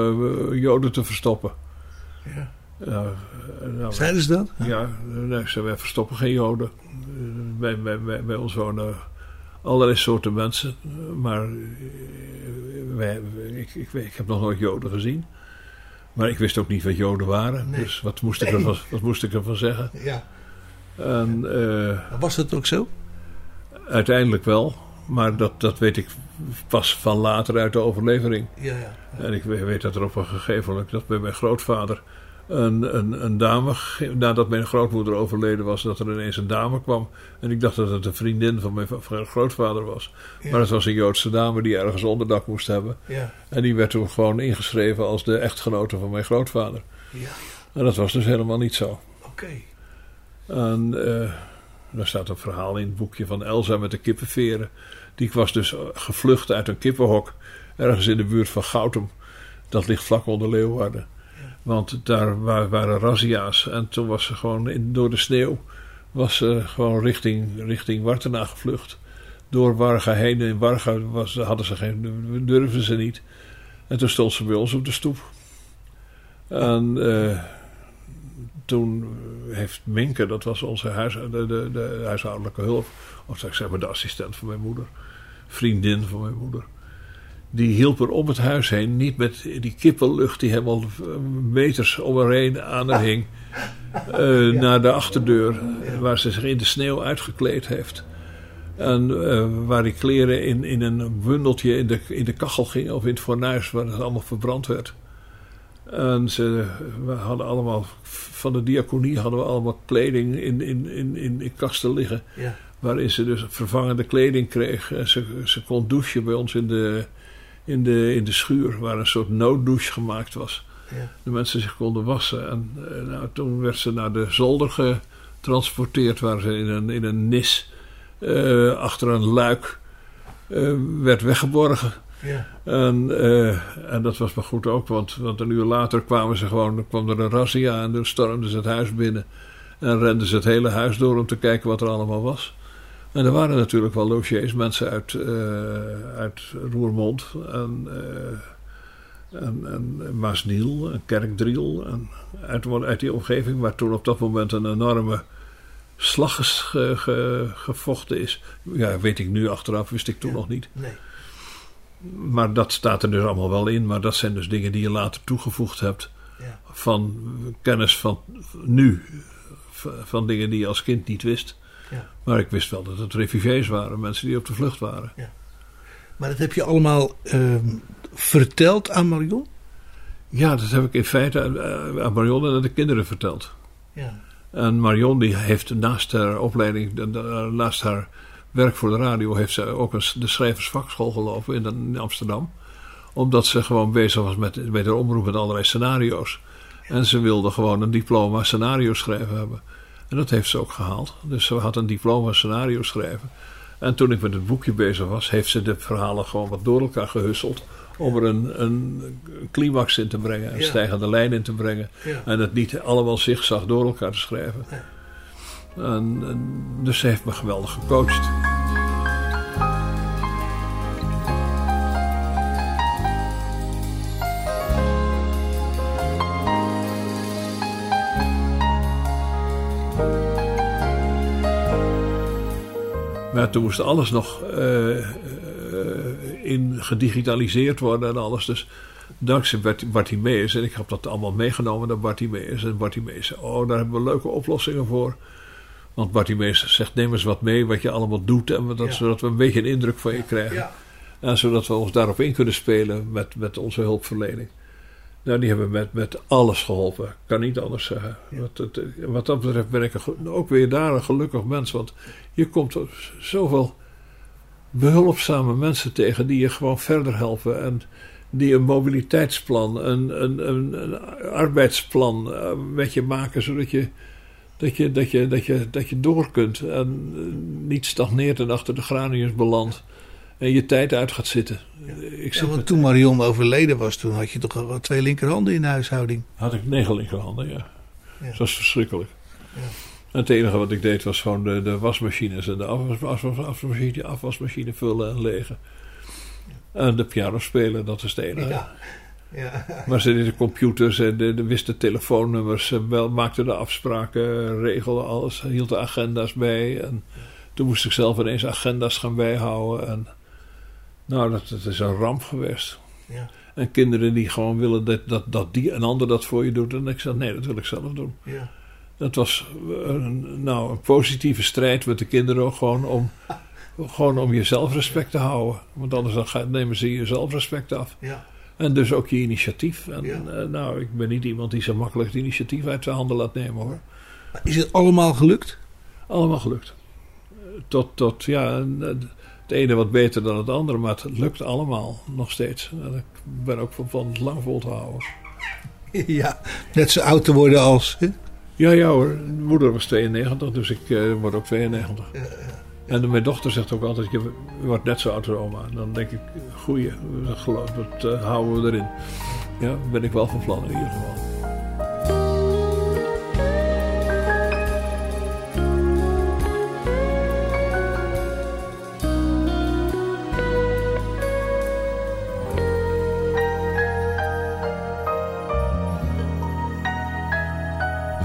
Speaker 2: joden te verstoppen.
Speaker 4: Ja.
Speaker 2: Nou,
Speaker 4: Zeiden ze dat?
Speaker 2: ja, nee, ze wij verstoppen geen joden. Bij, bij, bij, bij ons wonen allerlei soorten mensen. Maar eh, wij, ik, ik, ik heb nog nooit joden gezien. Maar ik wist ook niet wat joden waren.
Speaker 4: Nee.
Speaker 2: Dus wat moest, ik
Speaker 4: Nee.
Speaker 2: ervan, wat moest ik ervan zeggen?
Speaker 4: Ja.
Speaker 2: En eh,
Speaker 4: Was het ook zo?
Speaker 2: uiteindelijk wel. Maar dat, dat weet ik pas van later uit de overlevering.
Speaker 4: Ja, ja.
Speaker 2: En ik we- weet dat er op een gegeven moment dat bij mijn grootvader een, een, een dame, nadat mijn grootmoeder overleden was, dat er ineens een dame kwam. En ik dacht dat het een vriendin van mijn, va- van mijn grootvader was.
Speaker 4: Ja.
Speaker 2: Maar het was een Joodse dame die ergens onderdak moest hebben.
Speaker 4: Ja.
Speaker 2: En die werd toen gewoon ingeschreven als de echtgenote van mijn grootvader.
Speaker 4: Ja.
Speaker 2: En dat was dus helemaal niet zo.
Speaker 4: Oké.
Speaker 2: En eh daar staat een verhaal in het boekje van Elsa met de kippenveren. Die was dus eh, gevlucht uit een kippenhok ergens in de buurt van Goutum. Dat ligt vlak onder Leeuwarden. Want daar wa- waren razzia's. En toen was ze gewoon door de sneeuw was ze gewoon richting, richting Wartena gevlucht. Door Warga heen. In Warga was, hadden ze geen, durfden ze niet. En toen stond ze bij ons op de stoep. En eh, toen heeft Minke, dat was onze huis, de, de, de huishoudelijke hulp, of zeg maar de assistent van mijn moeder, vriendin van mijn moeder. Die hielp er om het huis heen, niet met die kippenlucht die helemaal meters om haar heen aan haar hing, eh, naar de achterdeur, waar ze zich in de sneeuw uitgekleed heeft. En eh, waar die kleren in, in een bundeltje in de, in de kachel gingen, of in het fornuis, waar het allemaal verbrand werd. En ze, we hadden allemaal, van de diaconie hadden we allemaal kleding in, in, in, in, in kasten liggen.
Speaker 4: Ja.
Speaker 2: Waarin ze dus vervangende kleding kreeg. En ze, ze kon douchen bij ons in de, in, de, in de schuur, waar een soort nooddouche gemaakt was.
Speaker 4: Ja.
Speaker 2: De mensen zich konden wassen. En eh, nou, toen werd ze naar de zolder getransporteerd, waar ze in een, in een nis eh, achter een luik eh, werd weggeborgen.
Speaker 4: Ja.
Speaker 2: En, en dat was maar goed ook, want, want een uur later kwamen ze gewoon, kwam er een razzia en toen stormden ze het huis binnen. En renden ze het hele huis door om te kijken wat er allemaal was. En er waren natuurlijk wel logiers, mensen uit, eh, uit Roermond en, eh, en, en Maasniel en Kerkdriel. En uit, uit die omgeving waar toen op dat moment een enorme slag ges- ge- ge- gevochten is. Ja, weet ik nu achteraf, wist ik toen
Speaker 4: Ja.
Speaker 2: nog niet.
Speaker 4: Nee.
Speaker 2: Maar dat staat er dus allemaal wel in. Maar dat zijn dus dingen die je later toegevoegd hebt.
Speaker 4: Ja.
Speaker 2: Van kennis van nu. Van dingen die je als kind niet wist.
Speaker 4: Ja.
Speaker 2: Maar ik wist wel dat het refugees waren. Mensen die op de vlucht waren.
Speaker 4: Maar dat heb je allemaal ehm, verteld aan Marion?
Speaker 2: Ja, dat heb ik in feite aan, eh, aan Marion en aan de kinderen verteld.
Speaker 4: Ja.
Speaker 2: En Marion die heeft naast haar opleiding, naast haar werk voor de radio, heeft ze ook een, de schrijversvakschool gelopen in, in Amsterdam. Omdat ze gewoon bezig was met, met haar omroep met allerlei scenario's. En ze wilde gewoon een diploma scenario schrijven hebben. En dat heeft ze ook gehaald. Dus ze had een diploma scenario schrijven. En toen ik met het boekje bezig was, heeft ze de verhalen gewoon wat door elkaar gehusseld. Om er een, een climax in te brengen, een
Speaker 4: Ja.
Speaker 2: stijgende lijn in te brengen.
Speaker 4: Ja.
Speaker 2: En het niet allemaal zigzag door elkaar te schrijven. En, en, dus ze heeft me geweldig gecoacht. Maar toen moest alles nog eh, eh, in gedigitaliseerd worden en alles. Dus dankzij Bart- Bartimeus, en ik heb dat allemaal meegenomen naar Bartimeus. En Bartimeus zei, oh, daar hebben we leuke oplossingen voor. Want Bartimeus zegt, neem eens wat mee wat je allemaal doet. En dat,
Speaker 4: Ja.
Speaker 2: zodat we een beetje een indruk van je krijgen.
Speaker 4: Ja.
Speaker 2: En zodat we ons daarop in kunnen spelen met, met onze hulpverlening. Nou, die hebben met, met alles geholpen. Ik kan niet anders zeggen. Wat, het, wat dat betreft ben ik een ook weer daar een gelukkig mens. Want je komt zoveel behulpzame mensen tegen die je gewoon verder helpen. En die een mobiliteitsplan, een, een, een, een arbeidsplan eh, met je maken. Zodat je, dat, je, dat, je, dat, je, dat je door kunt. En niet stagneert en achter de graniums belandt. En je tijd uit gaat zitten. Ik
Speaker 4: Ja, want toen Marion overleden was, toen had je toch al twee linkerhanden in de huishouding.
Speaker 2: Had ik negen linkerhanden, ja.
Speaker 4: Ja.
Speaker 2: Dat was verschrikkelijk. En het enige wat ik deed was gewoon de, de wasmachines en de afwas, afwas, afwasmachine, afwasmachine vullen en legen. En de piano spelen, dat is het enige.
Speaker 4: Ja.
Speaker 2: Maar ze deden computers en de, de wisten telefoonnummers, wel, maakten de afspraken, regelde alles, hield de agenda's bij. En toen moest ik zelf ineens agenda's gaan bijhouden. En, nou, dat, dat is een ramp geweest.
Speaker 4: Ja.
Speaker 2: En kinderen die gewoon willen dat, dat, dat die een ander dat voor je doet. En ik zei, nee, dat wil ik zelf doen.
Speaker 4: Ja.
Speaker 2: Dat was een, nou, een positieve strijd met de kinderen ook gewoon om, gewoon om je zelfrespect te houden. Want anders dan nemen ze je zelfrespect af.
Speaker 4: Ja.
Speaker 2: En dus ook je initiatief. En
Speaker 4: Ja.
Speaker 2: eh, nou, ik ben niet iemand die zo makkelijk het initiatief uit zijn handen laat nemen hoor.
Speaker 4: Maar Is het allemaal gelukt?
Speaker 2: Allemaal gelukt. Tot, tot ja, en, eh, het ene wat beter dan het andere, maar het lukt allemaal nog steeds. En ik ben ook van plan het lang vol te houden.
Speaker 4: Ja. Net zo oud te worden als... hè?
Speaker 2: Ja, ja hoor. Mijn moeder was 92, dus ik eh, word ook 92. En mijn dochter zegt ook altijd, je wordt net zo oud als oma. En dan denk ik, goeie, dat geloof dat eh, houden we erin. Ja, ben ik wel van plan in ieder geval.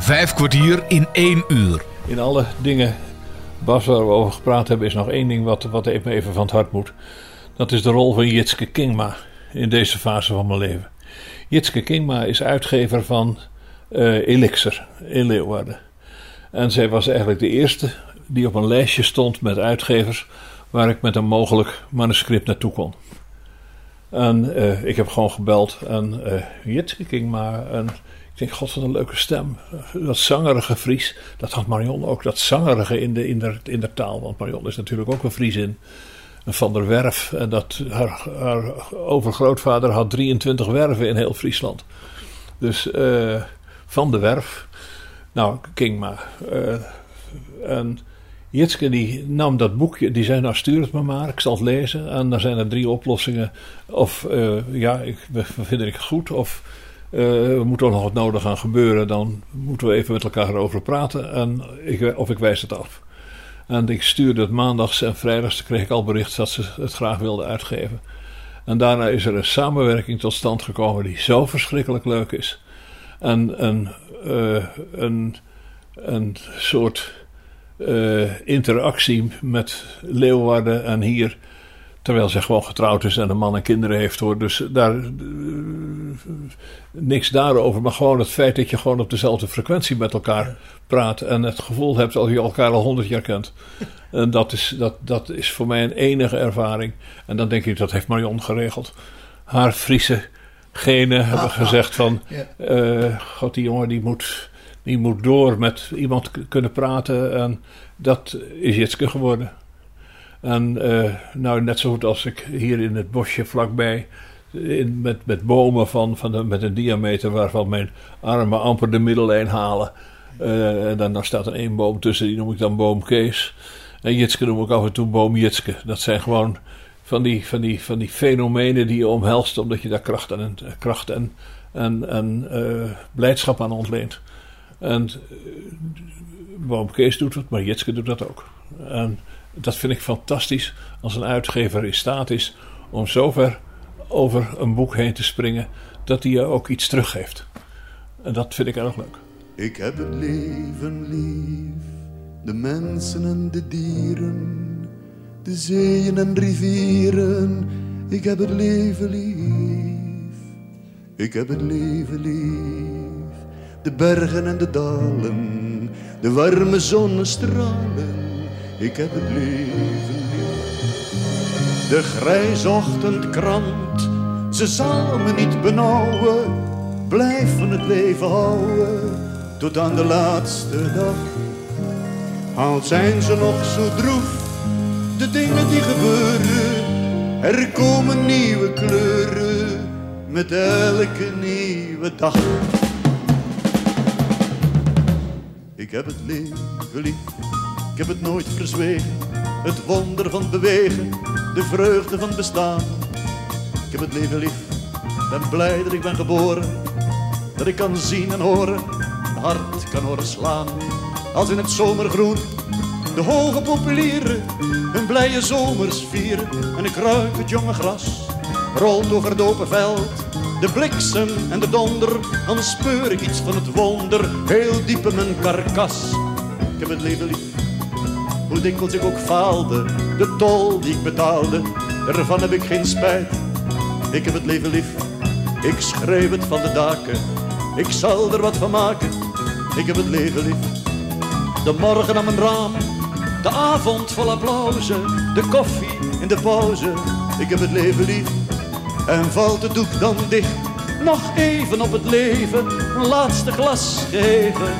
Speaker 1: Vijf kwartier in één uur.
Speaker 2: In alle dingen, Bas, waar we over gepraat hebben, is nog één ding wat, wat me even van het hart moet. Dat is de rol van Jitske Kingma in deze fase van mijn leven. Jitske Kingma is uitgever van eh, Elixir in Leeuwarden. En zij was eigenlijk de eerste die op een lijstje stond met uitgevers waar ik met een mogelijk manuscript naartoe kon. En eh, ik heb gewoon gebeld en eh Jitske Kingma. En ik denk, god wat een leuke stem. Dat zangerige Fries, dat had Marion ook. Dat zangerige in de, in de, in de taal. Want Marion is natuurlijk ook een Friesin. Een Van der Werf. En dat, haar, overgrootvader had 23 werven in heel Friesland. Dus eh, Van der Werf. Nou, Kingma. eh en Jitske die nam dat boekje, die zei nou stuur het me maar, ik zal het lezen. En dan zijn er drie oplossingen. Of eh, ja, ik, vinden ik goed. Of eh, er moet er nog wat nodig aan gebeuren. Dan moeten we even met elkaar erover praten. En ik, of ik wijs het af. En ik stuurde het maandags en vrijdags kreeg ik al bericht dat ze het graag wilden uitgeven. En daarna is er een samenwerking tot stand gekomen die zo verschrikkelijk leuk is. En een, eh, een, een soort eh, interactie met Leeuwarden en hier. Terwijl ze gewoon getrouwd is en een man en kinderen heeft hoor. Dus daar. eh, niks daarover. Maar gewoon het feit dat je gewoon op dezelfde frequentie met elkaar praat. En het gevoel hebt alsof je elkaar al honderd jaar kent. En dat is, dat, dat is voor mij een enige ervaring. En dan denk ik, dat heeft Marion geregeld. Haar Friese genen hebben gezegd van. Eh, God, die jongen die moet, die moet door met iemand kunnen praten. En dat is Jitske geworden. En eh, nou, net zo goed als ik hier in het bosje vlakbij. In, met, met bomen van, van de, met een diameter waarvan mijn armen amper de middellijn halen. Eh, en dan, dan staat er één boom tussen, die noem ik dan boom Kees. En Jitske noem ik af en toe boom Jitske. Dat zijn gewoon van die, van die, van die fenomenen die je omhelst, omdat je daar kracht en, kracht en, en, en eh, blijdschap aan ontleent. En eh, boom Kees doet het, maar Jitske doet dat ook. En dat vind ik fantastisch als een uitgever in staat is om zover over een boek heen te springen dat hij je ook iets teruggeeft. En dat vind ik erg leuk.
Speaker 7: Ik heb het leven lief, de mensen en de dieren, de zeeën en rivieren. Ik heb het leven lief, ik heb het leven lief, de bergen en de dalen, de warme zonnestralen. Ik heb het leven lief. De grijze ochtendkrant, ze zal me niet benauwen. Blijf van het leven houden tot aan de laatste dag. Al zijn ze nog zo droef, de dingen die gebeuren. Er komen nieuwe kleuren met elke nieuwe dag. Ik heb het leven lief, ik heb het nooit verzwegen. Het wonder van bewegen, de vreugde van bestaan. Ik heb het leven lief, ben blij dat ik ben geboren. Dat ik kan zien en horen, mijn hart kan horen slaan. Als in het zomergroen, de hoge populieren hun blije zomers vieren. En ik ruik het jonge gras, rolt over het open veld. De bliksem en de donder, dan speur ik iets van het wonder. Heel diep in mijn karkas, ik heb het leven lief. Hoe dikwijls ik ook faalde, de tol die ik betaalde, ervan heb ik geen spijt. Ik heb het leven lief, ik schreef het van de daken, ik zal er wat van maken. Ik heb het leven lief. De morgen aan mijn raam, de avond vol applausen, de koffie in de pauze. Ik heb het leven lief. En valt het doek dan dicht, nog even op het leven, een laatste glas geven.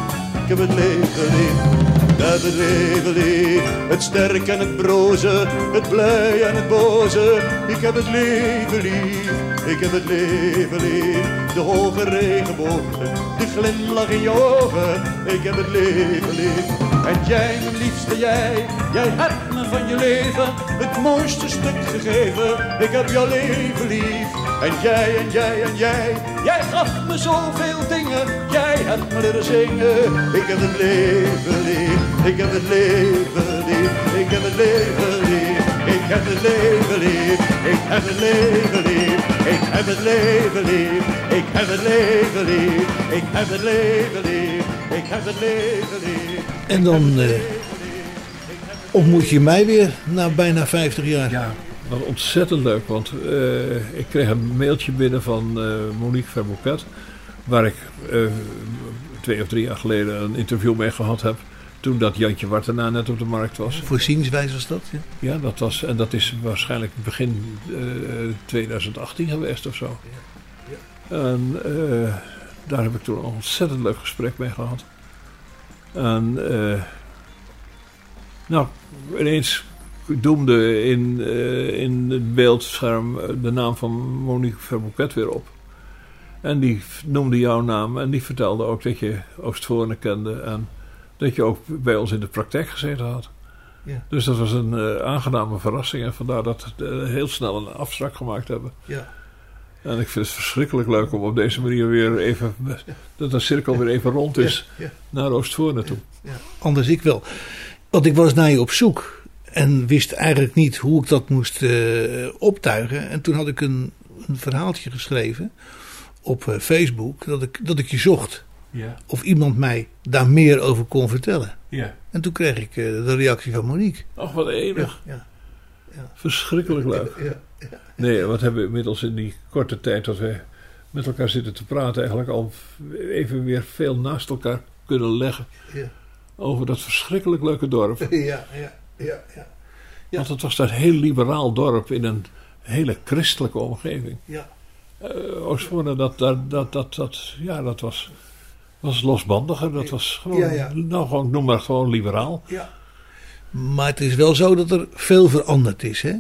Speaker 7: Ik heb het leven lief. Leven lief, het sterk en het broze, het blij en het boze. Ik heb het leven lief, ik heb het leven lief. De hoge regenbogen, de glimlach in je ogen. Ik heb het leven lief. En jij, mijn liefste jij, jij hebt me van je leven het mooiste stuk gegeven. Ik heb jouw leven lief. En jij, en jij, en jij, jij gaf me zoveel dingen. Jij hebt me leren zingen. Ik heb het leven lief, ik heb het leven lief, ik heb het leven lief. Ik heb het leven lief, ik heb het leven lief, ik heb het leven lief, ik heb het leven lief, ik heb het leven lief, ik heb het leven lief.
Speaker 4: En dan eh, ontmoet je mij weer na bijna 50 jaar.
Speaker 2: Ja, wat ontzettend leuk. Want eh, ik kreeg een mailtje binnen van eh, Monique Verbouquet. Waar ik twee of drie jaar geleden een interview mee gehad heb. Toen dat Jantje Wartenaar net op de markt was.
Speaker 4: Voor zienswijze was dat. Ja.
Speaker 2: Ja, dat was, en dat is waarschijnlijk begin eh, 2018 geweest of zo. En eh, daar heb ik toen een ontzettend leuk gesprek mee gehad. En eh, nou, ineens doemde in, eh, in het beeldscherm eh, de naam van Monique Verbouquet weer op. En die noemde jouw naam en die vertelde ook dat je Oostvoorne kende en dat je ook bij ons in de praktijk gezeten had.
Speaker 4: Ja.
Speaker 2: Dus dat was een aangename verrassing en vandaar dat we heel snel een afspraak gemaakt hebben.
Speaker 4: Ja.
Speaker 2: En ik vind het verschrikkelijk leuk om op deze manier weer even, dat de cirkel weer even rond is,
Speaker 4: Ja, ja.
Speaker 2: naar Oostvoorne toe.
Speaker 4: Ja, anders ik wel. Want ik was naar je op zoek en wist eigenlijk niet hoe ik dat moest eh, optuigen. En toen had ik een, een verhaaltje geschreven op eh, Facebook dat ik, dat ik je zocht.
Speaker 2: Ja,
Speaker 4: Of iemand mij daar meer over kon vertellen.
Speaker 2: ja.
Speaker 4: En toen kreeg ik eh, de reactie van Monique.
Speaker 2: Ach, wat enig.
Speaker 4: Ja,
Speaker 2: Verschrikkelijk leuk. Nee, wat hebben we inmiddels in die korte tijd dat we met elkaar zitten te praten... eigenlijk al even weer veel naast elkaar kunnen leggen...
Speaker 4: ja,
Speaker 2: over dat verschrikkelijk leuke dorp.
Speaker 4: ja, ja, ja, ja. Ja.
Speaker 2: Want het was dat heel liberaal dorp in een hele christelijke omgeving.
Speaker 4: ja.
Speaker 2: Eh Oostvoorne, dat, dat, dat, dat, dat, ja, dat was, was losbandiger. Dat was gewoon,
Speaker 4: Ja, ja.
Speaker 2: nou gewoon, noem maar gewoon liberaal.
Speaker 4: Ja. Maar het is wel zo dat er veel veranderd is. Hè?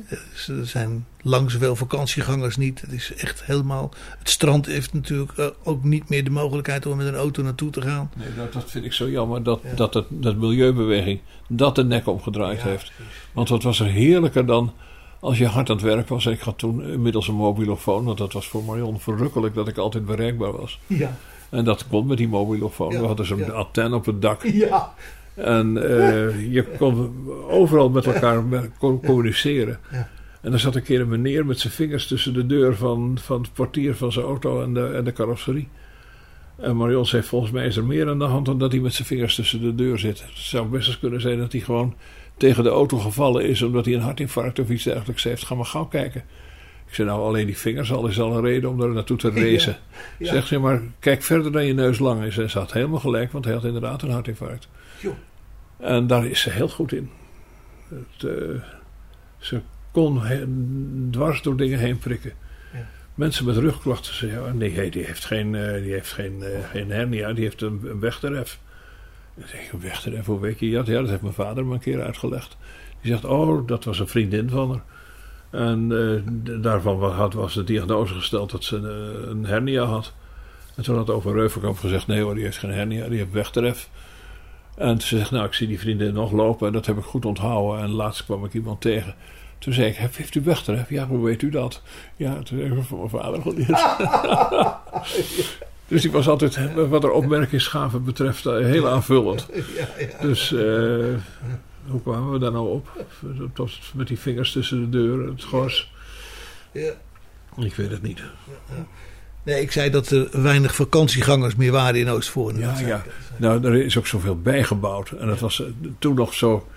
Speaker 4: Er zijn lang zoveel vakantiegangers niet. Het is echt helemaal. Het strand heeft natuurlijk eh, ook niet meer de mogelijkheid om met een auto naartoe te gaan.
Speaker 2: Nee, dat, dat vind ik zo jammer dat,
Speaker 4: Ja.
Speaker 2: dat, het, dat milieubeweging dat de nek omgedraaid
Speaker 4: Ja,
Speaker 2: heeft. Want wat was er heerlijker dan als je hard aan het werk was. Ik had toen inmiddels een mobilofoon, want dat was voor Marion verrukkelijk dat ik altijd bereikbaar was.
Speaker 4: Ja.
Speaker 2: En dat kon met die mobilofoon.
Speaker 4: Ja,
Speaker 2: We hadden zo'n
Speaker 4: ja.
Speaker 2: antenne op het dak.
Speaker 4: Ja.
Speaker 2: En eh, je kon overal met elkaar communiceren.
Speaker 4: Ja.
Speaker 2: En er zat een keer een meneer met zijn vingers tussen de deur van, van het portier van zijn auto en de, en de carrosserie. En Marion zei, volgens mij is er meer aan de hand dan dat hij met zijn vingers tussen de deur zit. Het zou best eens kunnen zijn dat hij gewoon tegen de auto gevallen is omdat hij een hartinfarct of iets dergelijks heeft. Ga maar gauw kijken. Ik zei, nou alleen die vingers al is al een reden om er naartoe te racen.
Speaker 4: ja.
Speaker 2: Zeg ze, maar kijk verder dan je neus lang is. En ze had helemaal gelijk, want hij had inderdaad een hartinfarct.
Speaker 4: Joh.
Speaker 2: En daar is ze heel goed in. Het, eh, ze kon dwars door dingen heen prikken.
Speaker 4: Ja.
Speaker 2: mensen met rugklachten zeggen: oh, nee, die heeft geen, eh, die heeft geen, eh, geen hernia, die heeft een, een. Dan zeg ik: Een wegteref, hoe weet je dat? Ja, dat heeft mijn vader me een keer uitgelegd. Die zegt: Oh, dat was een vriendin van haar. En eh, daarvan had, was de diagnose gesteld dat ze een, een hernia had. En toen had over Reuvenkamp gezegd: Nee hoor, die heeft geen hernia, die heeft wegteref. En ze zegt: Nou, ik zie die vriendin nog lopen en dat heb ik goed onthouden. En laatst kwam ik iemand tegen. Toen zei ik: Heeft u wegteref? Ja, hoe weet u dat? Ja, toen heb ik van mijn vader geleerd. Dus die was altijd, wat er opmerkingsgaven betreft, eh, heel aanvullend. Dus eh, hoe kwamen we daar nou op? Tot met die vingers tussen de deur, het gors.
Speaker 4: Ja.
Speaker 2: Ik weet het niet.
Speaker 4: Nee, ik zei dat er weinig vakantiegangers meer waren in Oostvoorne.
Speaker 2: Ja, ja. Nou, er is ook zoveel bijgebouwd. En dat was eh, toen nog zo.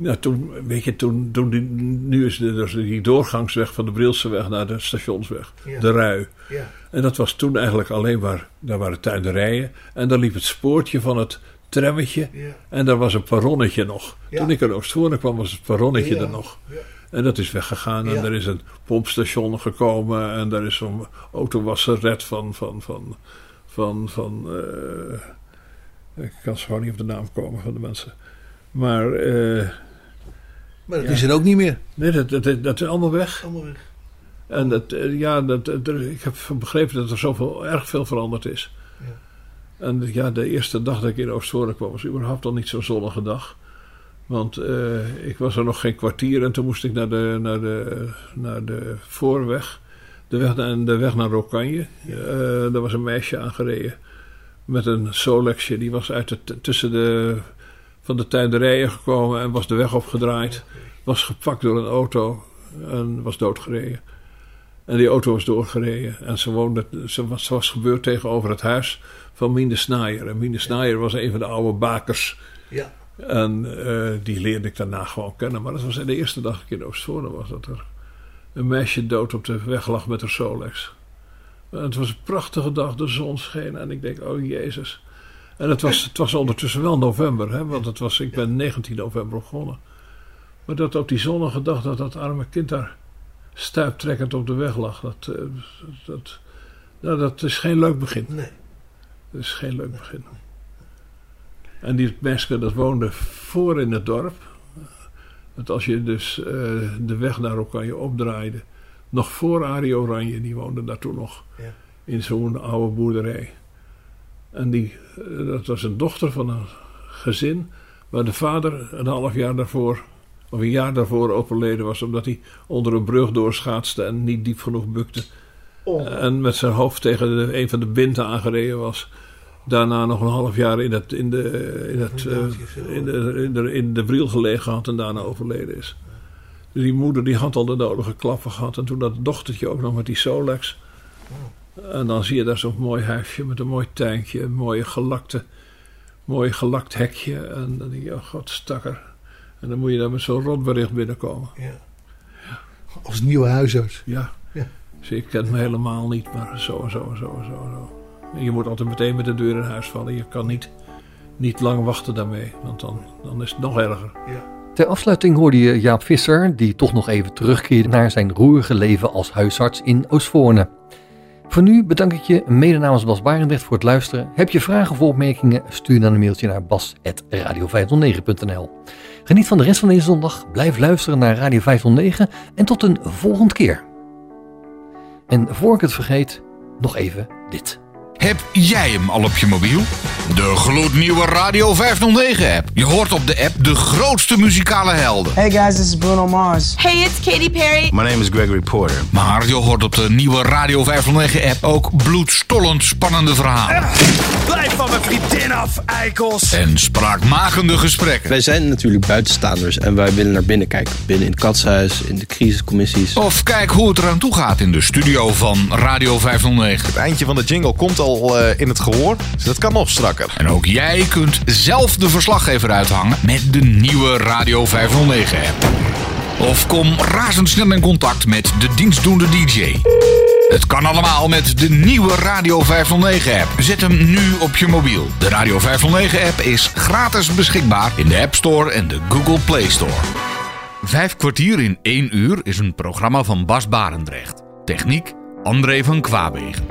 Speaker 2: Nou, toen, weet je, toen, toen die, nu is de, dus die doorgangsweg van de Brilseweg naar de stationsweg,
Speaker 4: Ja.
Speaker 2: de Rui.
Speaker 4: Ja.
Speaker 2: En dat was toen eigenlijk alleen maar, daar waren tuinderijen. En dan liep het spoortje van het trammetje.
Speaker 4: Ja.
Speaker 2: En daar was een perronnetje nog. Toen ik in Oostvoorne kwam, was het perronnetje
Speaker 4: Ja.
Speaker 2: er nog. En dat is weggegaan. En er is een pompstation gekomen. En daar is zo'n autowasseret van. van, van, van, van eh, ik kan zo gewoon niet op de naam komen van de mensen. Maar eh,
Speaker 4: Maar dat
Speaker 2: Ja.
Speaker 4: is er ook niet meer.
Speaker 2: nee, dat, dat, dat is allemaal weg.
Speaker 4: Allemaal weg.
Speaker 2: En dat, eh, ja, dat, ik heb begrepen dat er zoveel, erg veel veranderd is.
Speaker 4: Ja.
Speaker 2: En ja, de eerste dag dat ik in Oostvoorne kwam was überhaupt al niet zo'n zonnige dag. Want eh, ik was er nog geen kwartier en toen moest ik naar de, naar de, naar de voorweg. De weg naar, de weg naar Rokanje. Eh, daar was een meisje aangereden met een Solexje. Die was uit het, tussen de, van de tuinderijen gekomen en was de weg opgedraaid. Was gepakt door een auto en was doodgereden. En die auto was doorgereden. En ze, woonde, ze, was, ze was gebeurd tegenover het huis van Mine Snaaier. En Mine Snaaier was een van de oude bakers.
Speaker 4: Ja.
Speaker 2: En eh, die leerde ik daarna gewoon kennen. Maar dat was de eerste dag dat ik in Oostvoorne was. Dat er een meisje dood op de weg lag met haar Solex. En het was een prachtige dag, de zon scheen. En ik denk, oh jezus. En het was, het was ondertussen wel november. Hè, want het was, ik ben 19 november begonnen. Maar dat op die zonnige dag dat dat arme kind daar stuiptrekkend op de weg lag. Dat, eh, dat, nou, dat is geen leuk begin.
Speaker 4: Nee.
Speaker 2: Dat is geen leuk begin. En die mensen dat woonden voor in het dorp. Want als je dus eh, de weg naar Oranje opdraaide, nog voor Arie Oranje, die woonde daar toen nog
Speaker 4: Ja.
Speaker 2: in zo'n oude boerderij. En die, eh, dat was een dochter van een gezin waar de vader een half jaar daarvoor, of een jaar daarvoor overleden was, omdat hij onder een brug doorschaatste en niet diep genoeg bukte. En met zijn hoofd tegen de, een van de binten aangereden was. Daarna nog een half jaar in, het, in, de, in, het, eh, in, de, in, de, in de briel gelegen had en daarna overleden is. Dus die moeder die had al de nodige klappen gehad. En toen dat dochtertje ook nog met die Solex. En dan zie je daar zo'n mooi huisje met een mooi tuintje. Een mooie gelakte, mooi gelakt hekje. En dan denk je, oh god, stakker. En dan moet je daar met zo'n rotbericht binnenkomen.
Speaker 4: Ja. Als nieuwe huisarts.
Speaker 2: Ja.
Speaker 4: Ja.
Speaker 2: Dus je kent me helemaal niet, maar zo en zo en zo en zo. en zo. En je moet altijd meteen met de deur in huis vallen. Je kan niet, niet lang wachten daarmee, want dan, dan is het nog erger.
Speaker 3: Ter afsluiting hoorde je Jaap Visser, die toch nog even terugkeerde naar zijn roerige leven als huisarts in Oostvoorne. Voor nu bedank ik je mede namens Bas Barendrecht voor het luisteren. Heb je vragen of opmerkingen? Stuur dan een mailtje naar bas.radio509.nl Geniet van de rest van deze zondag, blijf luisteren naar Radio 509 en tot een volgende keer. En voor ik het vergeet, nog even dit.
Speaker 1: Heb jij hem al op je mobiel? De gloednieuwe Radio 509-app. Je hoort op de app de grootste muzikale helden.
Speaker 8: Hey guys, this is Bruno Mars.
Speaker 9: Hey, it's Katy Perry.
Speaker 10: My name is Gregory Porter.
Speaker 1: Maar je hoort op de nieuwe Radio 509-app ook bloedstollend spannende verhalen.
Speaker 10: Blijf van mijn vriendin af, eikels!
Speaker 1: En spraakmakende gesprekken.
Speaker 11: Wij zijn natuurlijk buitenstaanders en wij willen naar binnen kijken. Binnen in het katshuis, in de crisiscommissies.
Speaker 1: Of kijk hoe het eraan toe gaat in de studio van Radio 509.
Speaker 12: Het eindje van de jingle komt al eh, in het gehoor, dus dat kan nog strakker.
Speaker 1: En ook jij kunt zelf de verslaggever uithangen met de nieuwe Radio 509-app. Of kom razendsnel in contact met de dienstdoende DJ. Het kan allemaal met de nieuwe Radio 509-app. Zet hem nu op je mobiel. De Radio 509-app is gratis beschikbaar in de App Store en de Google Play Store. Vijf kwartier in één uur is een programma van Bas Barendrecht. Techniek André van Kwaabegen.